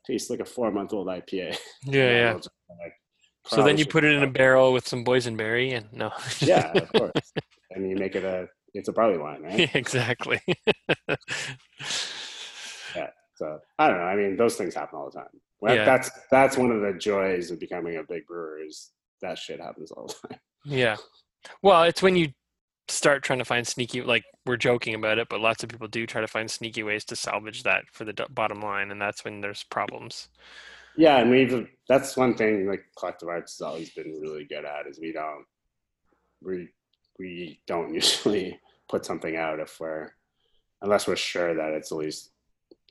tastes like a four month old IPA. Yeah, yeah. Like, so then you put it in a barrel with some boysenberry and no. yeah, of course. And you make it a it's a barley wine, right? Yeah, exactly. So I don't know. I mean, those things happen all the time. Well, yeah. That's that's one of the joys of becoming a big brewer is that shit happens all the time. Yeah. Well, it's when you start trying to find sneaky like we're joking about it but lots of people do try to find sneaky ways to salvage that for the bottom line and that's when there's problems yeah, and we've that's one thing like collective arts has always been really good at is we don't we we don't usually put something out if we're unless we're sure that it's at least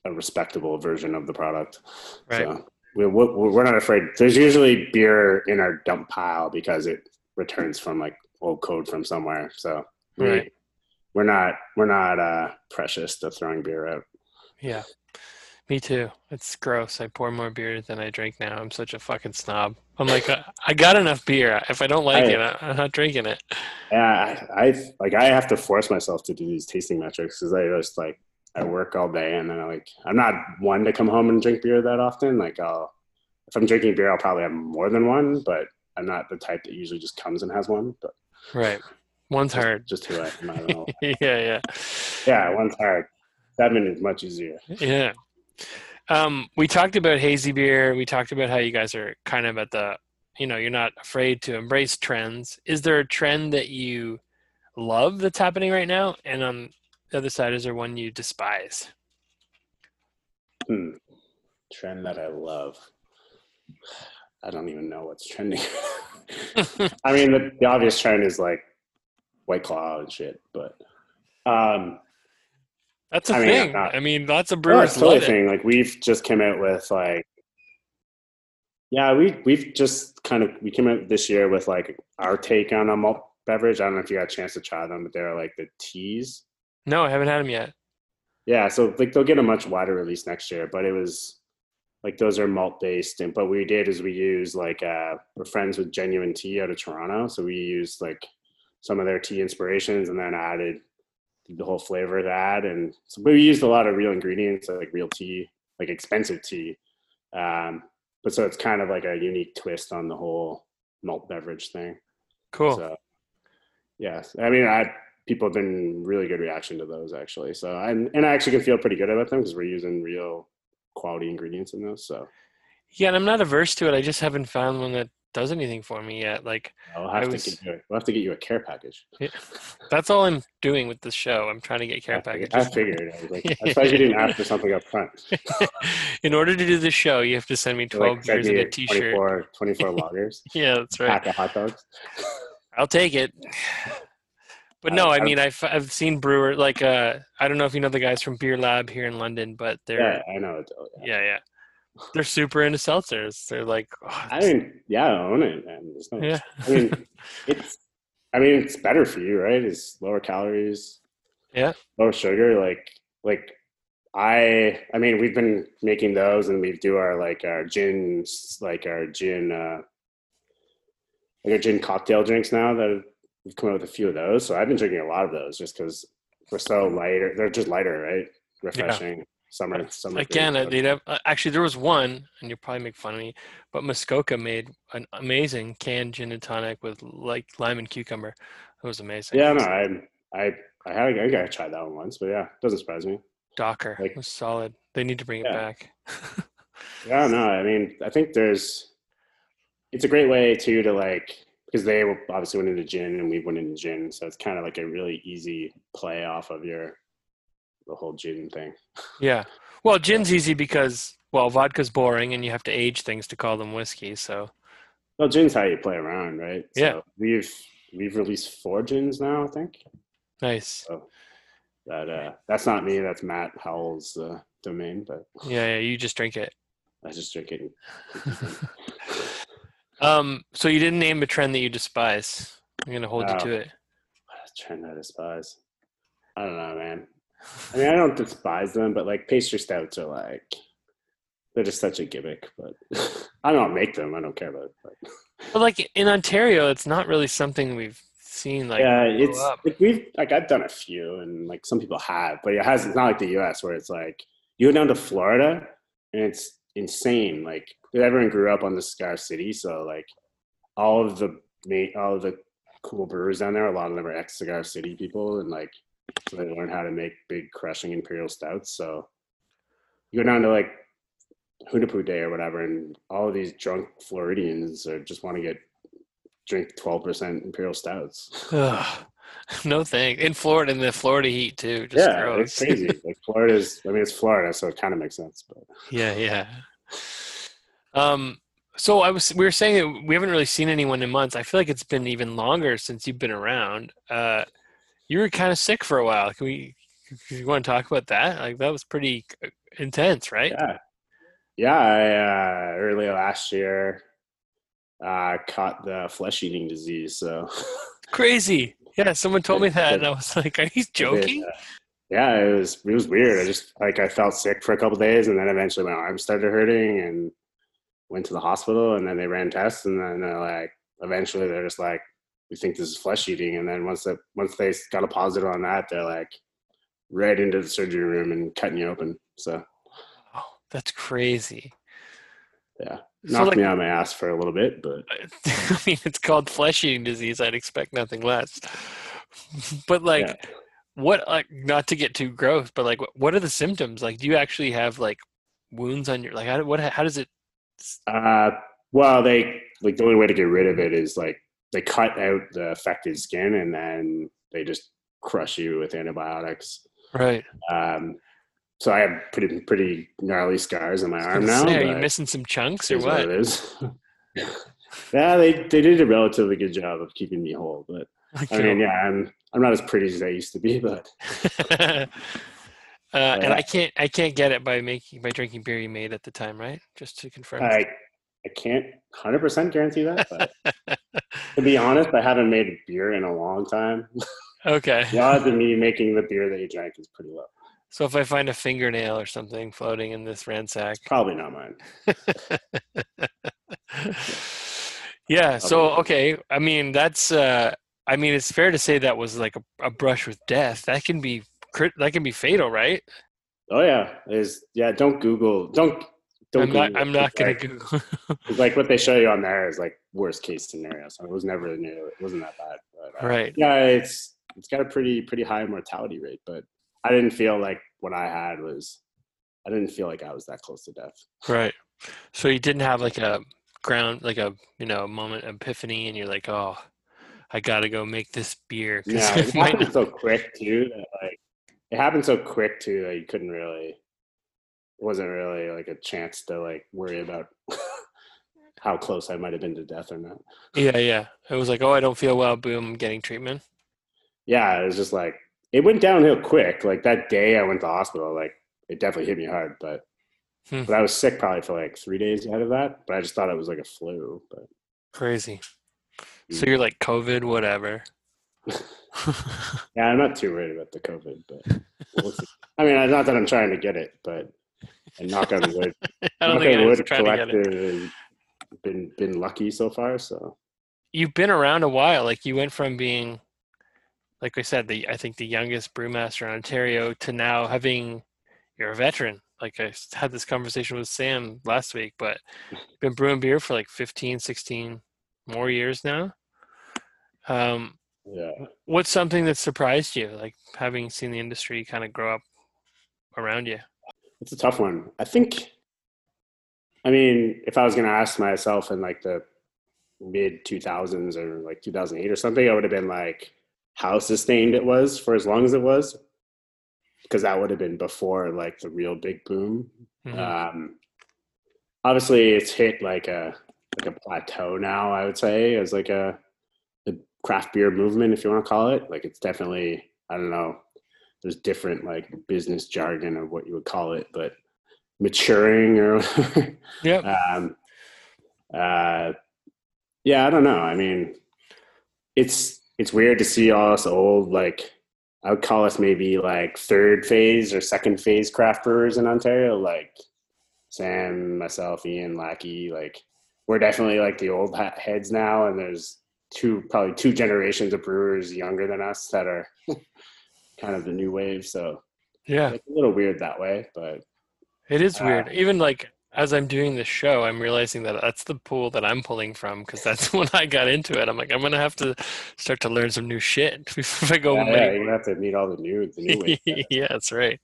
a respectable version of the product. Right. So we, we're not afraid. There's usually beer in our dump pile because it returns from like old code from somewhere. So we, right. we're not we're not uh, precious to throwing beer out. Yeah. Me too. It's gross. I pour more beer than I drink now. I'm such a fucking snob. I'm like, uh, I got enough beer. If I don't like I, it, I'm not drinking it. Yeah, I, I like I have to force myself to do these tasting metrics because I just like I work all day and then I like I'm not one to come home and drink beer that often. Like I'll if I'm drinking beer, I'll probably have more than one, but I'm not the type that usually just comes and has one. But Right. One's just, hard. just who I am. I don't know. yeah, yeah. yeah, one's hard. That Seven is much easier. Yeah. Um, we talked about hazy beer. We talked about how you guys are kind of at the, you know, you're not afraid to embrace trends. Is there a trend that you love that's happening right now? And on the other side, is there one you despise? Hmm. Trend that I love. I don't even know what's trending. I mean, the, the obvious trend is like White Claw and shit, but um, That's a I thing. I'm not- I mean, lots of brewers totally love a it. thing. Like we've just came out with like, yeah, we we've just kind of we came out this year with like our take on a malt beverage. I don't know if you got a chance to try them, but they're like the teas. No, I haven't had them yet. Yeah, so like they'll get a much wider release next year, but it was like those are malt based and but what we did is we used like uh we're friends with genuine tea out of Toronto. So we used like some of their tea inspirations and then added the whole flavor of that and so we used a lot of real ingredients like real tea, like expensive tea. Um but so it's kind of like a unique twist on the whole malt beverage thing. Cool. So, yes, I mean, I people have been really good reaction to those actually. So, and and I actually can feel pretty good about them because we're using real quality ingredients in those. So, Yeah, and I'm not averse to it. I just haven't found one that does anything for me yet. Like I'll I have was- to get you. We'll have to get you a care package. that's all I'm doing with this show. I'm trying to get care I figured. packages. I figured. I was like, I'm surprised you didn't ask for something up front. In order to do the show, you have to send me Like, 12 send beers and a t-shirt. 24, 24 lagers, Yeah, that's right. pack of hot dogs. I'll take it. But no, I I've- mean, I've I've seen brewer like uh I don't know if you know the guys from Beer Lab here in London, but they're Yeah, I know. It, yeah, yeah, they're super into seltzers. They're like, oh, I mean, yeah, I own it, man. No, yeah, I mean, it's. I mean, it's better for you, right? It's lower calories. Yeah. Lower sugar. Like, like I. I mean, we've been making those, and we do our like our gin, like our gin, uh like our gin cocktail drinks now. That we've come out with a few of those. So I've been drinking a lot of those just because we're so lighter. They're just lighter, right? Refreshing. Summer, summer. again, have, uh, actually there was one, and you'll probably make fun of me, but Muskoka made an amazing canned gin and tonic with like lime and cucumber. It was amazing. Yeah, no, I, I, I had, I think I tried that one once, but yeah, doesn't surprise me. Docker like- was solid. They need to bring it Yeah. back. Yeah, no, I mean, I think there's, it's a great way too to like, because they were- obviously went into gin and we went into gin, so it's kind of like a really easy play off of your, the whole gin thing. yeah. Well, gin's easy because well, vodka's boring, and you have to age things to call them whiskey. So Well, gin's how you play around, right? Yeah. So we've we've released four gins now, I think. nice. So that uh, that's not me. That's Matt Howell's uh, domain, but Yeah, yeah. You just drink it. I just drink it. Um. So you didn't name a trend that you despise. I'm gonna hold you to it. Trend I despise. I don't know, man. I mean, I don't despise them, but like pastry stouts are like they're just such a gimmick. But I don't make them. I don't care about it. But But like in Ontario, it's not really something we've seen. Like yeah, it's like we've like I've done a few, and like some people have, but it has. It's not like the U.S. where it's like you go down to Florida and it's insane. Like everyone grew up on the Cigar City, so like all of the all of the cool brewers down there, a lot of them are ex Cigar City people, and like so they learn how to make big crushing imperial stouts. So you go down to like Hunahpu Day or whatever, and all of these drunk Floridians are just want to get drink twelve percent imperial stouts. Ugh. no thanks. In Florida, in the Florida heat too. Just yeah, gross. it's crazy. like Florida's, I mean, it's Florida, so it kind of makes sense. But yeah, yeah. Um. So I was. We were saying that we haven't really seen anyone in months. I feel like it's been even longer since you've been around. Uh, you were kind of sick for a while. Can we? You want to talk about that? Like that was pretty uh, intense, right? yeah, yeah. I uh, early last year uh, caught the flesh-eating disease. So Crazy. Yeah, someone told me that, and I was like, "Are you joking?" yeah, it was it was weird. I just like I felt sick for a couple days, and then eventually my arm started hurting, and went to the hospital, and then they ran tests, and then they're like, eventually they're just like, we think this is flesh eating, and then once that once they got a positive on that, they're like, right into the surgery room and cutting you open. So Oh, that's crazy. Yeah, So, knocked like- me on my ass for a little bit, but I mean, it's called flesh eating disease. I'd expect nothing less. But like, yeah. what? Like, not to get too gross, but like, what, what are the symptoms? Like, do you actually have like wounds on your like? How, what? How does it? Uh, well, they like the only way to get rid of it is like they cut out the affected skin and then they just crush you with antibiotics. Right. Um, so I have pretty pretty gnarly scars on my arm now. Say, are you missing some chunks or is what? it is. yeah, they they did a relatively good job of keeping me whole, but I mean, yeah, I'm I'm not as pretty as I used to be, but uh, and I can't I can't get it by making by drinking beer you made at the time, right? Just to confirm. I I can't hundred percent guarantee that. But to be honest, I haven't made a beer in a long time. okay. The odds of me making the beer that you drank is pretty low. So if I find a fingernail or something floating in this ransack, Probably not mine. yeah. So okay, I mean that's uh, I mean it's fair to say that was like a, a brush with death. That can be that can be fatal, right? Oh yeah, is yeah. Don't Google. Don't don't. I'm not I'm not gonna like, Google. it's like what they show you on there is like worst case scenario. So it was never new. It wasn't that bad. But, uh, right. Yeah, it's it's got a pretty pretty high mortality rate, but I didn't feel like what I had was. I didn't feel like I was that close to death. Right. So you didn't have like a ground, like a you know moment epiphany, and you're like, oh, I gotta go make this beer. Yeah, it it happened not- so quick too that like it happened so quick too that you couldn't really. It wasn't really like a chance to like worry about how close I might have been to death or not. yeah, yeah. It was like, oh, I don't feel well. Boom, I'm getting treatment. Yeah, it was just like it went downhill quick. Like that day I went to the hospital, like it definitely hit me hard. But Hmm. but I was sick probably for like three days ahead of that. But I just thought it was like a flu. But Crazy. Mm. So you're like COVID, whatever. yeah, I'm not too worried about the COVID. But we'll. I mean, not that I'm trying to get it, but and knock on wood. I don't knock think on wood, trying to get it. collectively been been lucky so far. So You've been around a while. Like you went from being, like I said, the I think the youngest brewmaster in Ontario to now having, you're a veteran. Like I had this conversation with Sam last week, but been brewing beer for like 15, 16 more years now. Um, yeah, what's something that surprised you, like having seen the industry kind of grow up around you? it's a tough one. I think. I mean, if I was going to ask myself in like the mid 2000s or like 2008 or something, I would have been like how sustained it was for as long as it was, because that would have been before like the real big boom. Mhm. Um, obviously, it's hit like a like a plateau now. I would say as like a the craft beer movement, if you want to call it. Like it's definitely I don't know. There's different like business jargon of what you would call it, but maturing or yeah um, uh, yeah, I don't know. I mean, it's it's weird to see all us old like I would call us maybe like third phase or second phase craft brewers in Ontario, like Sam, myself, Ian, Lackey. Like we're definitely like the old heads now, and there's two probably two generations of brewers younger than us that are kind of the new wave. So yeah. it's a little weird that way, but It is Uh, weird. Even like as I'm doing this show, I'm realizing that that's the pool that I'm pulling from because that's when I got into it. I'm like, I'm gonna have to start to learn some new shit if I go. yeah, yeah, you're gonna have to meet all the new the new yeah, that's right.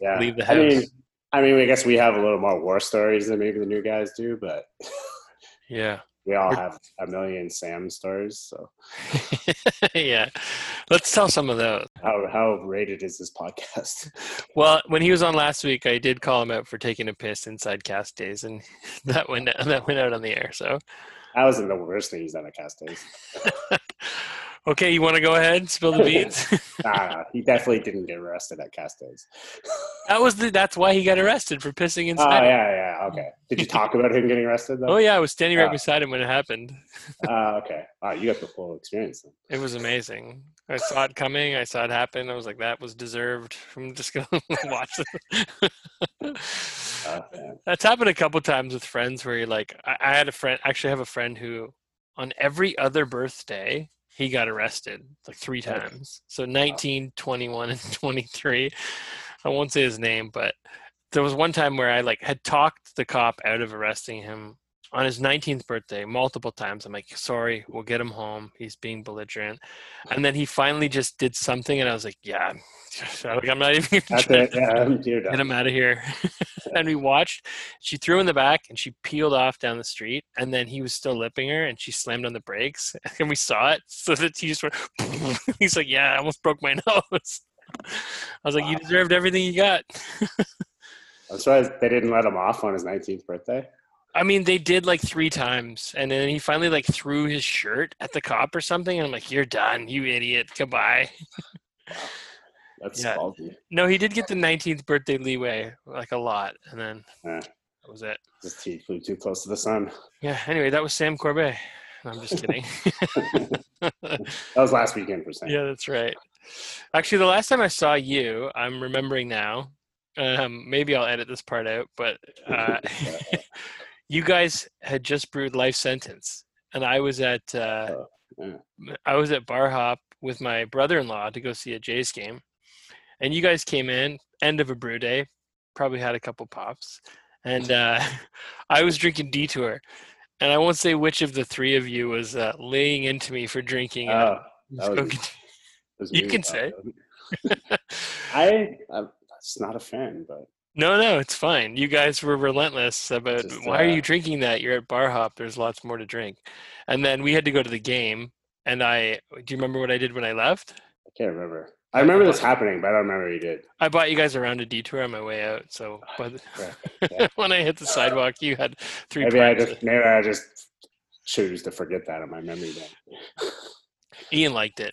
yeah. leave the I mean, house. I mean, I guess we have a little more war stories than maybe the new guys do, but Yeah, we all have a million Sam stories. So yeah. Let's tell some of those. how how rated is this podcast? Well, when he was on last week, I did call him out for taking a piss inside Cask Days, and that went that went out on the air. So, That wasn't the worst thing he's done at Cask Days. Okay, you want to go ahead and spill the beans? Nah, he definitely didn't get arrested at Cask that was the that's why he got arrested for pissing inside. Oh yeah, yeah, okay. Did you talk about him getting arrested Oh yeah, I was standing right Ah. beside him when it happened. Oh, okay. Oh, you got the full experience. Then. It was amazing. I saw it coming. I saw it happen. I was like, that was deserved. I'm just gonna watch it. Oh, man. That's happened a couple times with friends where you're like, I, I had a friend. Actually, I have a friend who, on every other birthday, he got arrested like three times. So 19, 21, and 23. I won't say his name, but there was one time where I like had talked the cop out of arresting him on his 19th birthday multiple times. I'm like, sorry, we'll get him home. He's being belligerent. And then he finally just did something, and I was like, yeah, like, I'm not even gonna. Yeah, I'm get him out of here. and we watched. She threw in the back and she peeled off down the street. And then he was still lipping her and she slammed on the brakes. And we saw it. So that he just went, he's like, yeah, I almost broke my nose. I was like, you deserved everything you got. I'm surprised they didn't let him off on his 19th birthday. I mean, they did like three times, and then he finally like threw his shirt at the cop or something. And I'm like, "You're done, you idiot! Goodbye." That's Yeah. faulty. No, he did get the 19th birthday leeway, like a lot, and then Yeah. that was it. Just he flew too close to the sun. Yeah. Anyway, that was Sam Corbeil. I'm just kidding. That was last weekend for Sam. yeah, that's right. Actually, the last time I saw you, I'm remembering now. Um, maybe I'll edit this part out, but uh, you guys had just brewed Life Sentence, and I was at uh, Oh, yeah. I was at Bar Hop with my brother-in-law to go see a Jays game, and you guys came in end of a brew day, probably had a couple pops, and uh, I was drinking Detour, and I won't say which of the three of you was uh, laying into me for drinking. and Oh, was You can uh, say. I I'm just not a fan, but No, no, it's fine. You guys were relentless about Just, why are uh, you drinking that? You're at Bar Hop. There's lots more to drink. And then we had to go to the game. And I, do you remember what I did when I left? I can't remember. I remember this happening, but I don't remember what you did. I bought you guys around a detour on my way out. So the, yeah. when I hit the sidewalk, you had three Maybe I just maybe I just choose to forget that in my memory bank. Ian liked it.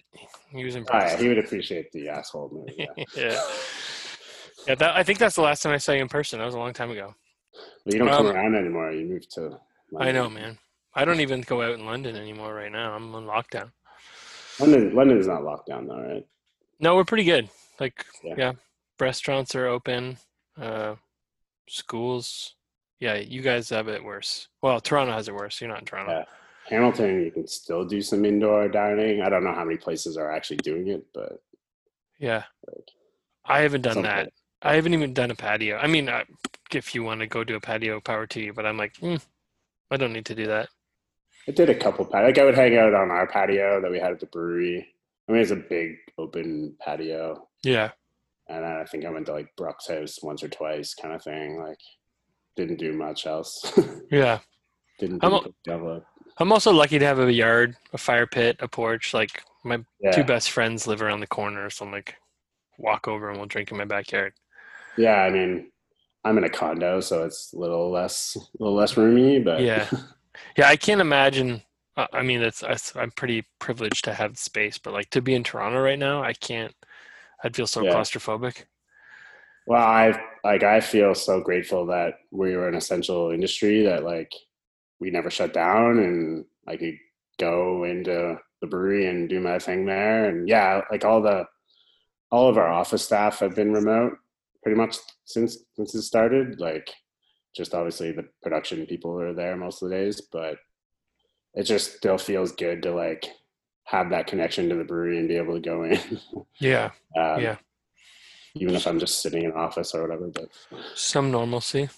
He was Oh, yeah, impressed. he would appreciate the asshole move. Yeah. yeah. Yeah, that, I think that's the last time I saw you in person. That was a long time ago. But you don't come Um, around anymore. You moved to. I know, man. I don't even go out in London anymore right now. I'm on lockdown. London, London is not locked down though, right? No, we're pretty good. Like, Yeah. yeah, restaurants are open. Uh, schools. Yeah, you guys have it worse. Well, Toronto has it worse. You're not in Toronto. Yeah. Hamilton, you can still do some indoor dining. I don't know how many places are actually doing it, but Yeah. I haven't done that. place. I haven't even done a patio. I mean, uh, if you want to go do a patio, power to you. But I'm like, mm, I don't need to do that. I did a couple pat. Like I would hang out on our patio that we had at the brewery. I mean, it's a big open patio, Yeah. and then I think I went to like Brooks' house once or twice, kind of thing. Like, didn't do much else. Yeah. didn't I'm do develop. I'm also lucky to have a yard, a fire pit, a porch. Like my Yeah, two best friends live around the corner, so I'm like, walk over and we'll drink in my backyard. Yeah. I mean, I'm in a condo, so it's a little less, a little less roomy, but Yeah. Yeah, I can't imagine. I mean, it's, it's I'm pretty privileged to have space, but like to be in Toronto right now, I can't. I'd feel so Yeah. claustrophobic. Well, I like I feel so grateful that we were an essential industry that like we never shut down and I could go into the brewery and do my thing there. And yeah, like all the all of our office staff have been remote pretty much since since it started. Like just obviously the production people are there most of the days, but it just still feels good to like have that connection to the brewery and be able to go in. Yeah, um, Yeah. Even if I'm just sitting in office or whatever, but some normalcy.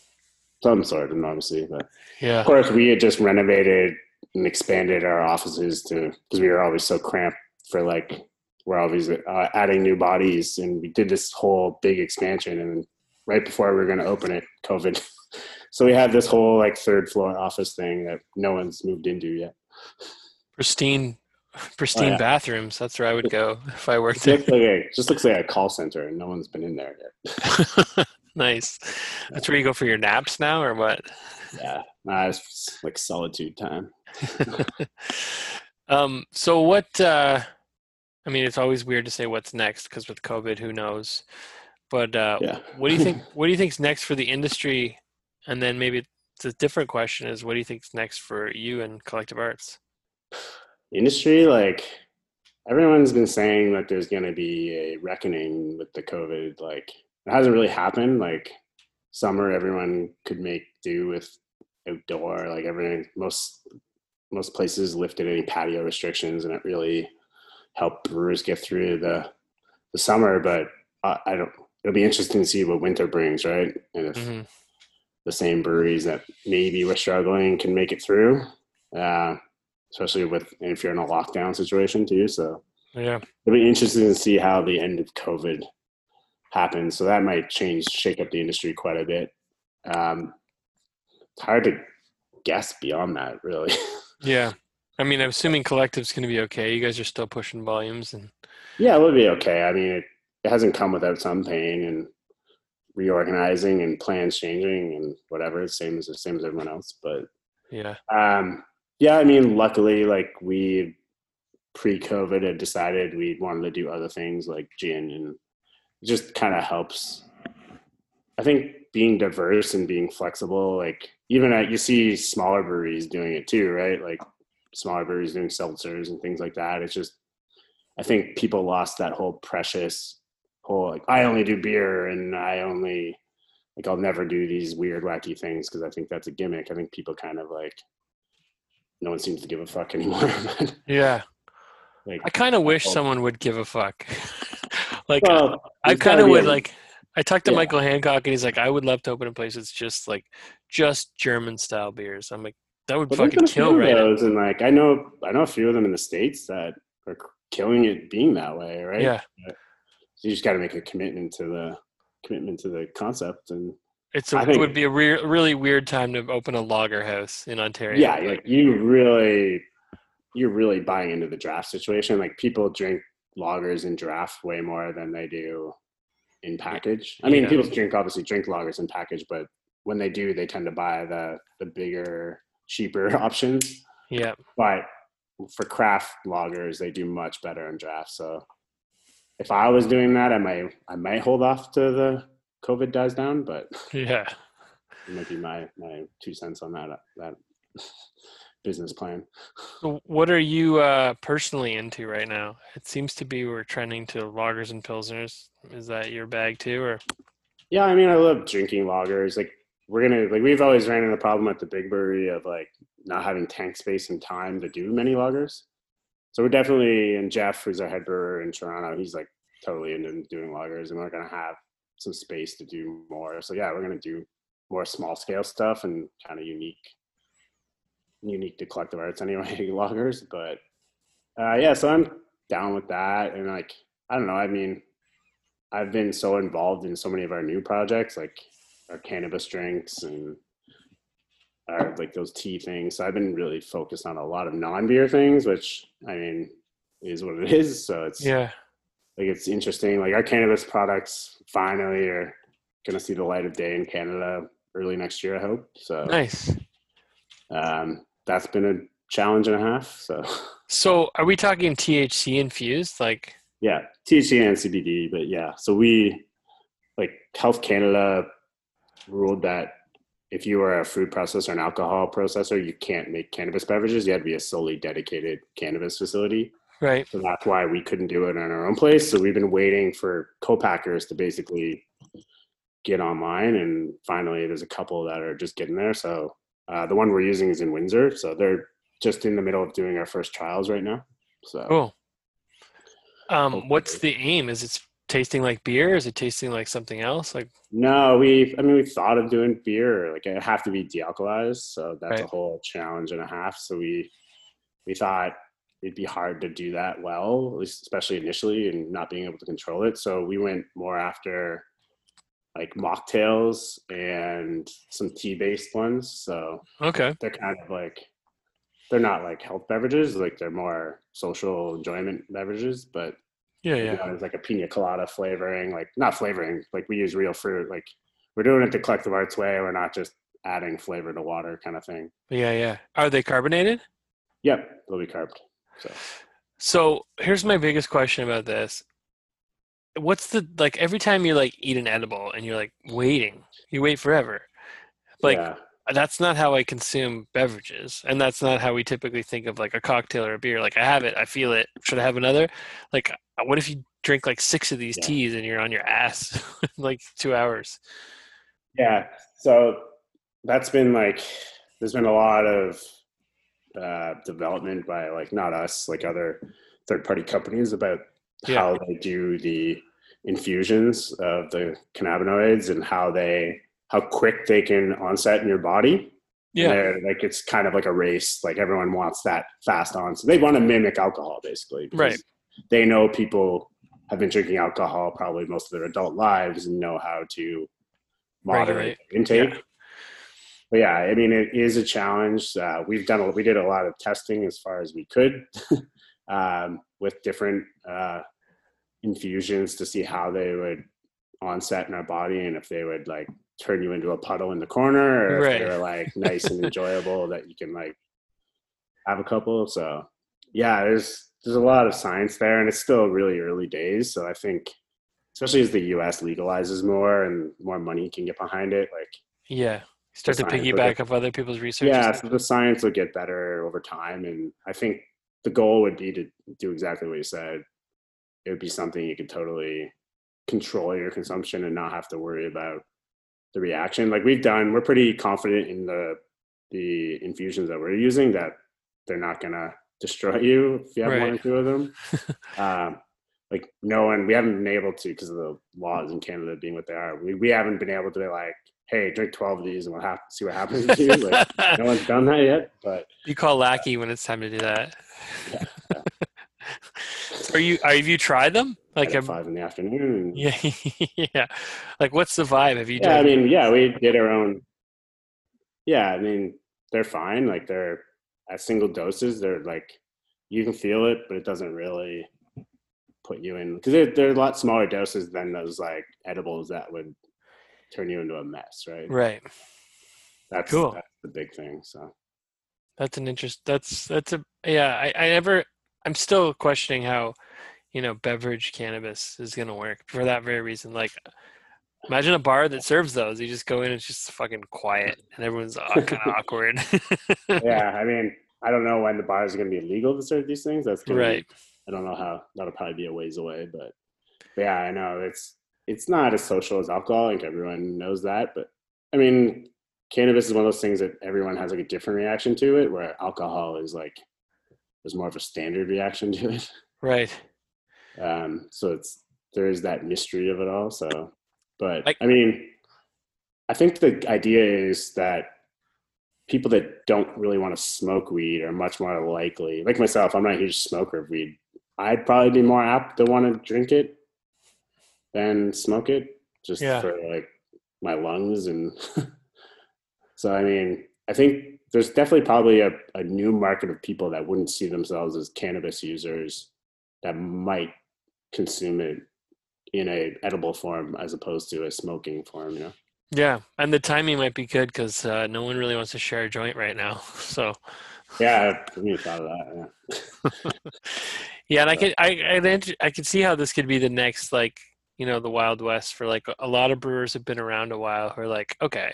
some sort of normalcy. But Yeah, of course, we had just renovated and expanded our offices to because we were always so cramped for like we're always uh, adding new bodies, and we did this whole big expansion, and right before we were going to open it, COVID. so we have this whole like third floor office thing that no one's moved into yet. pristine, pristine yeah. bathrooms. That's where I would go if I worked there. looks like a, just looks like a call center, and no one's been in there yet. nice. That's where you go for your naps now, or what? Yeah, nah, it's like solitude time. um. So what? uh I mean, it's always weird to say what's next because with COVID, who knows? But uh, Yeah. what do you think? What do you think's next for the industry? And then maybe it's a different question: is what do you think's next for you and Collective Arts? industry like everyone's been saying that there's going to be a reckoning with the covid like it hasn't really happened like summer everyone could make do with outdoor like everything most most places lifted any patio restrictions and it really helped brewers get through the the summer but I, I don't it'll be interesting to see what winter brings, right? And if hmm the same breweries that maybe were struggling can make it through, uh, especially with if you're in a lockdown situation too. So Yeah. it'll be interesting to see how the end of COVID happens. So that might change, shake up the industry quite a bit. Um, it's hard to guess beyond that, really. Yeah. I mean, I'm assuming collective's going to be okay. You guys are still pushing volumes, and yeah, it would be okay. I mean, it, it hasn't come without some pain and reorganizing and plans changing and whatever. It's same as the same as everyone else, but yeah, Um, yeah, I mean, luckily, like we pre-COVID had decided we wanted to do other things like gin, and it just kind of helps. I think being diverse and being flexible, like even at you see smaller breweries doing it too, right? Like smaller breweries doing seltzers and things like that. It's just, I think people lost that whole precious whole like I only do beer and I only like I'll never do these weird wacky things because I think that's a gimmick. I think people kind of like no one seems to give a fuck anymore. yeah. like I kind of wish someone would give a fuck. like, well, I kind of would a- like. I talked to Yeah. Michael Hancock, and he's like, "I would love to open a place that's just like just German style beers." I'm like, that would But fucking been a few kill right now. those, and like I know I know a few of them in the states that are killing it being that way, right? Yeah, So you just got to make a commitment to the commitment to the concept, and it's a, I it would be a re- really weird time to open a lager house in Ontario. yeah, like you really you're really buying into the draft situation. Like people drink lagers in draft way more than they do in package. I mean, Yeah. people drink obviously drink lagers in package, but when they do, they tend to buy the the bigger, cheaper options. yeah, But for craft lagers, they do much better in draft. So if I was doing that, I might I might hold off to the COVID dies down, but yeah. it might be my my two cents on that that business plan. So What are you uh, personally into right now? It seems to be we're trending to lagers and pilsners. Is that your bag too, or Yeah, I mean, I love drinking lagers. Like we're gonna like we've always ran into the problem at the big brewery of like not having tank space and time to do many lagers. So we're definitely and Jeff, who's our head brewer in Toronto, he's like totally into doing lagers, and we're gonna have some space to do more. So yeah, we're gonna do more small scale stuff and kind of unique, unique to collective arts anyway lagers. But uh, yeah, so I'm down with that, and like I don't know, I mean. I've been so involved in so many of our new projects, like our cannabis drinks and our like those tea things. So I've been really focused on a lot of non-beer things, which I mean is what it is. So it's yeah, like it's interesting. Like our cannabis products finally are gonna see the light of day in Canada early next year, I hope. So nice. um, that's been a challenge and a half. So So are we talking THC infused? Like, Yeah, THC and CBD, but yeah. So we like Health Canada ruled that if you are a food processor and alcohol processor, you can't make cannabis beverages. You had to be a solely dedicated cannabis facility. right? So that's why we couldn't do it in our own place. So we've been waiting for co-packers to basically get online, and finally, there's a couple that are just getting there. So uh, the one we're using is in Windsor, so they're just in the middle of doing our first trials right now. So Cool. Um, Hopefully. what's the aim? Is it tasting like beer? Is it tasting like something else? Like, No, we. I mean, we thought of doing beer. Like it have to be dealcoholized, so that's a whole challenge and a half. So we we thought it'd be hard to do that well, at least especially initially, and not being able to control it. So we went more after like mocktails and some tea-based ones. So okay, they're kind of like they're not like health beverages. Like they're more social enjoyment beverages, but yeah, you yeah, know, it's like a pina colada flavoring, like not flavoring, like we use real fruit. Like we're doing it the collective arts way. We're not just adding flavor to water kind of thing. yeah, yeah. Are they carbonated? Yep, they'll be carved. So So here's my biggest question about this. What's the like every time you like eat an edible and you're like waiting, you wait forever. Like yeah, that's not how I consume beverages, and that's not how we typically think of like a cocktail or a beer. Like I have it, I feel it. Should I have another? Like, what if you drink like six of these Yeah. teas and you're on your ass like two hours? yeah. So that's been like there's been a lot of uh, development by like not us, like other third party companies about Yeah. how they do the infusions of the cannabinoids and how they how quick they can onset in your body. Yeah. Like it's kind of like a race. Like everyone wants that fast on, so they want to mimic alcohol basically. Right. They know people have been drinking alcohol probably most of their adult lives and know how to moderate intake. Yeah. But yeah, I mean, it is a challenge. Uh, we've done a, we did a lot of testing as far as we could um, with different uh, infusions to see how they would onset in our body and if they would like turn you into a puddle in the corner or Right. if they were like nice and enjoyable that you can like have a couple. So yeah, there's there's a lot of science there and it's still really early days. So I think especially as the US legalizes more and more money can get behind it, like Yeah. Start to piggyback off other people's research. yeah, so the science will get better over time, and I think the goal would be to do exactly what you said. It would be something you could totally control your consumption and not have to worry about the reaction. Like we've done, we're pretty confident in the the infusions that we're using that they're not gonna destroy you if you have one or Right. two of them. um, like no one, we haven't been able to because of the laws in Canada being what they are. We we haven't been able to be like, hey, drink twelve of these and we'll have see what happens to you. Like, no one's done that yet, but you call lackey when it's time to do that. Yeah, are you? Are, have you tried them? Like, at five in the afternoon. yeah, yeah. Like, what's the vibe? Have you? yeah. I done- mean, yeah, we did our own. Yeah, I mean, they're fine. Like they're at single doses. They're like you can feel it, but it doesn't really put you in because they're, they're a lot smaller doses than those like edibles that would turn you into a mess, right? right. That's Cool. that's the big thing. So That's an interest. That's that's a yeah. I I never. I'm still questioning how, you know, beverage cannabis is gonna work for that very reason. Like, imagine a bar that serves those. You just go in, it's just fucking quiet, and everyone's kind of awkward. yeah, I mean, I don't know when the bars are going to be legal to serve these things. That's gonna be- right. I don't know how that'll probably be a ways away, but, but yeah, I know it's it's not as social as alcohol. I think everyone knows that, but I mean, cannabis is one of those things that everyone has like a different reaction to it, where alcohol is like there's more of a standard reaction to it. Right. Um, so it's there is that mystery of it all. So, but Like- I mean, I think the idea is that people that don't really want to smoke weed are much more likely. Like myself, I'm not a huge smoker of weed. I'd probably be more apt to want to drink it than smoke it, just Yeah. for like my lungs and. so I mean, I think there's definitely probably a, a new market of people that wouldn't see themselves as cannabis users that might consume it in a edible form as opposed to a smoking form you know Yeah, and the timing might be good because uh, no one really wants to share a joint right now. So yeah i haven't thought of that yeah. yeah, and I could I I, I could see how this could be the next like you know the Wild West for like a lot of brewers have been around a while who are like okay,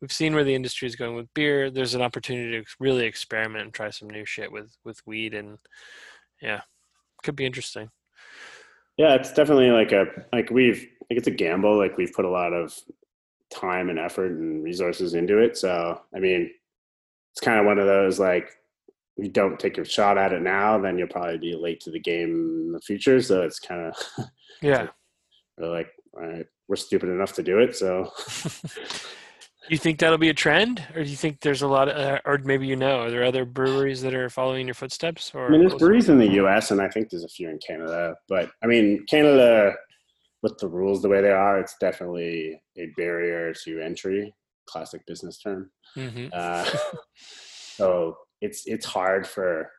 we've seen where the industry is going with beer. There's an opportunity to really experiment and try some new shit with with weed and yeah, could be interesting. Yeah it's definitely like a like we've like it's a gamble like we've put a lot of time and effort and resources into it. So i mean it's kind of one of those like if you don't take your shot at it now then you'll probably be late to the game in the future. So it's kind of Yeah. we're like all right we're stupid enough to do it so you think that'll be a trend, or do you think there's a lot of, uh, or maybe you know, are there other breweries that are following your footsteps? Or I mean, there's breweries in the U.S. and I think there's a few in Canada. But I mean, Canada, with the rules the way they are, it's definitely a barrier to entry. Classic business term. hmm Uh, so it's it's hard for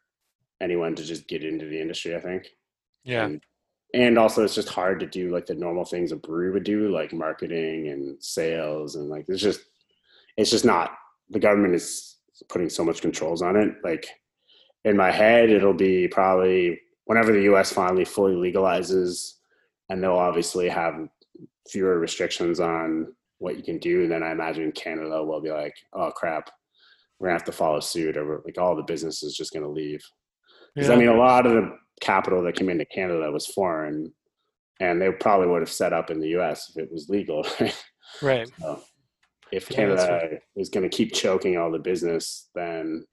anyone to just get into the industry. I think. Yeah. And, and also, it's just hard to do like the normal things a brewery would do, like marketing and sales, and like it's just it's just not. The government is putting so much controls on it. Like in my head, it'll be probably whenever the U.S. finally fully legalizes, and they'll obviously have fewer restrictions on what you can do. Then I imagine Canada will be like, "Oh crap, we're gonna have to follow suit," or like all the business is just gonna leave. Because Yeah. I mean, a lot of the capital that came into Canada was foreign, and they probably would have set up in the U.S. if it was legal. Right? right. So if Yeah, Canada is going to keep choking all the business, then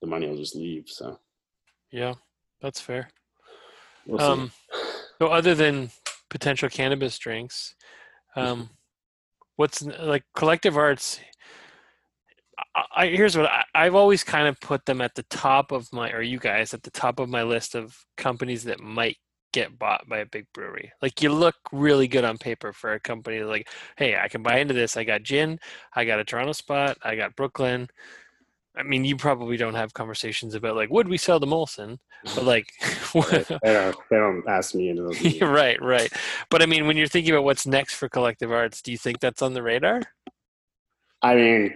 the money will just leave. So Yeah, that's fair. we'll. Um, so other than potential cannabis drinks. Um, what's like collective arts? I, I here's what I, I've always kind of put them at the top of my, or you guys at the top of my list of companies that might get bought by a big brewery. Like you look really good on paper for a company like, hey, I can buy into this. I got gin, I got a Toronto spot, I got Brooklyn. I mean, you probably don't have conversations about like, would we sell the Molson? But like, Right. they don't they don't ask me into those. right, right. But I mean, when you're thinking about what's next for collective arts, do you think that's on the radar? I mean,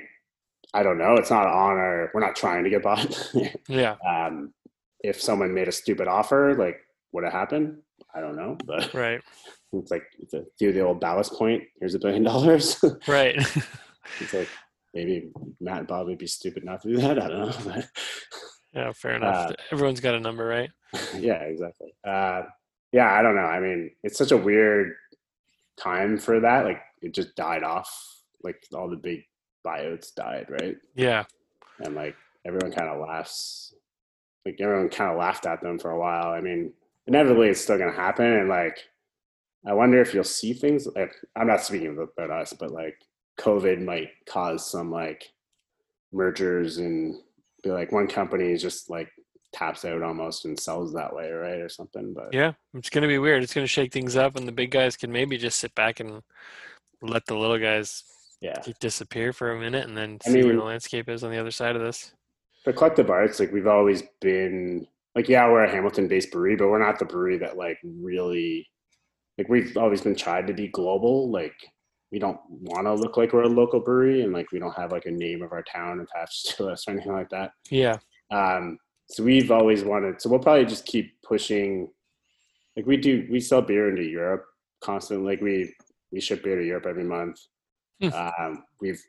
I don't know. It's not on our. We're not trying to get bought. Yeah, um, if someone made a stupid offer, like would it happen? I don't know, but right, it's like it's a, do the old ballast point. Here's a billion dollars. right. it's like maybe Matt and Bob would be stupid not to do that. I don't know. But yeah, fair enough. Uh, Everyone's got a number, right? yeah, exactly. Uh, yeah, I don't know. I mean, it's such a weird time for that. Like it just died off. Like all the big buyouts died, right? Yeah, And like everyone kind of laughs. Like everyone kind of laughed at them for a while. I mean, inevitably it's still gonna happen. And like, I wonder if you'll see things. Like, I'm not speaking about us, but like COVID might cause some like mergers and be like one company is just like taps out almost and sells that way, right, or something. But yeah. It's gonna be weird. It's gonna shake things up, and the big guys can maybe just sit back and let the little guys yeah, disappear for a minute, and then I see where the landscape is on the other side of this. for collective arts, like we've always been like, yeah, we're a Hamilton-based brewery, but we're not the brewery that like really like we've always been tried to be global. Like we don't want to look like we're a local brewery, and like we don't have like a name of our town attached to us or anything like that. Yeah, Um, so we've always wanted. So we'll probably just keep pushing. Like we do, we sell beer into Europe constantly. Like we we ship beer to Europe every month. Hmm. Um, we've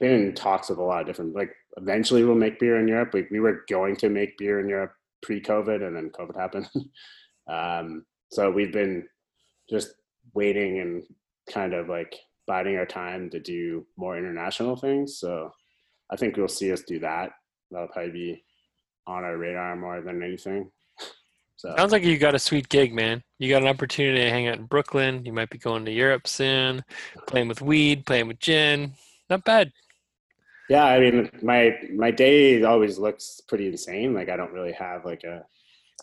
been in talks with a lot of different. Like eventually we'll make beer in Europe. Like we were going to make beer in Europe pre-COVID, and then COVID happened. um, so we've been just waiting and kind of like biding our time to do more international things. So I think you'll see us do that. That'll probably be on our radar more than anything. So sounds like you got a sweet gig, man. You got an opportunity to hang out in Brooklyn. You might be going to Europe soon, playing with weed, playing with gin. Not bad. Yeah, I mean, my my day always looks pretty insane. Like I don't really have like a.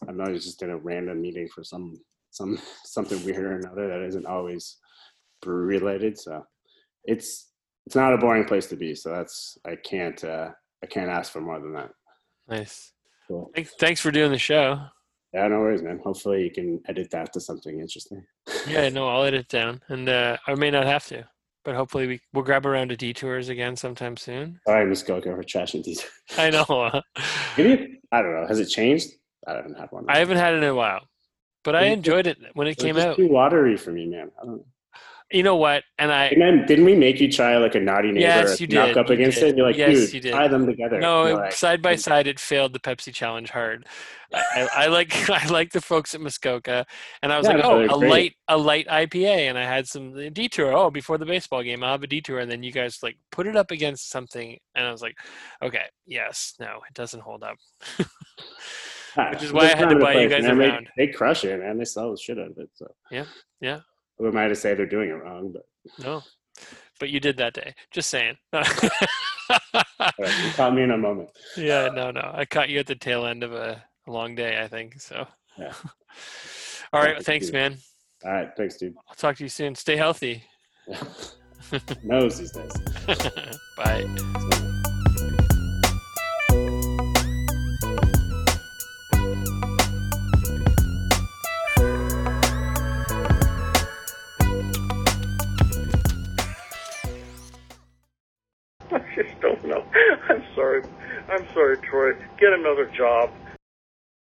I'm always just in a random meeting for some some something weird or another that isn't always brewery related. So it's it's not a boring place to be. So that's I can't uh, I can't ask for more than that. Nice. Cool. Thanks, thanks for doing the show. Yeah, no worries, man. Hopefully you can edit that to something interesting. Yeah, no, I'll edit it down, and uh, I may not have to, but hopefully we we'll grab around to detours again sometime soon. Sorry, Muskoka, for trashing these. I know. Maybe I don't know. Has it changed? I haven't had one. I haven't had it in a while, but I enjoyed it when it came out. too watery for me, man. I don't know. You know what? And I And then didn't we make you try like a naughty neighbor Yes, you knock did. up You against did. it? And you're like, Yes, dude, you did. tie them together. no And you're it- like, side by side, it failed the Pepsi challenge hard. I, I, like I like the folks at Muskoka, and I was Yeah, like, oh, a great. light a light IPA, and I had some detour. Oh, before the baseball game, I'll have a detour, and then you guys like put it up against something, and I was like, okay, yes, no, it doesn't hold up. Ah, which is why I had to buy you guys man. They- around. They, crush it, man. They sell the shit out of it. So Yeah, yeah. Who am I to say they're doing it wrong? But No, but you did that day. Just saying. all right, you caught me in a moment. yeah, uh, no, no. I caught you at the tail end of a, long day, I think. So. Yeah. All right. Thank Thanks, man. All right, thanks, dude. I'll talk to you soon. Stay healthy. Nose these days. Bye. Sorry. I'm sorry, Troy. Get another job.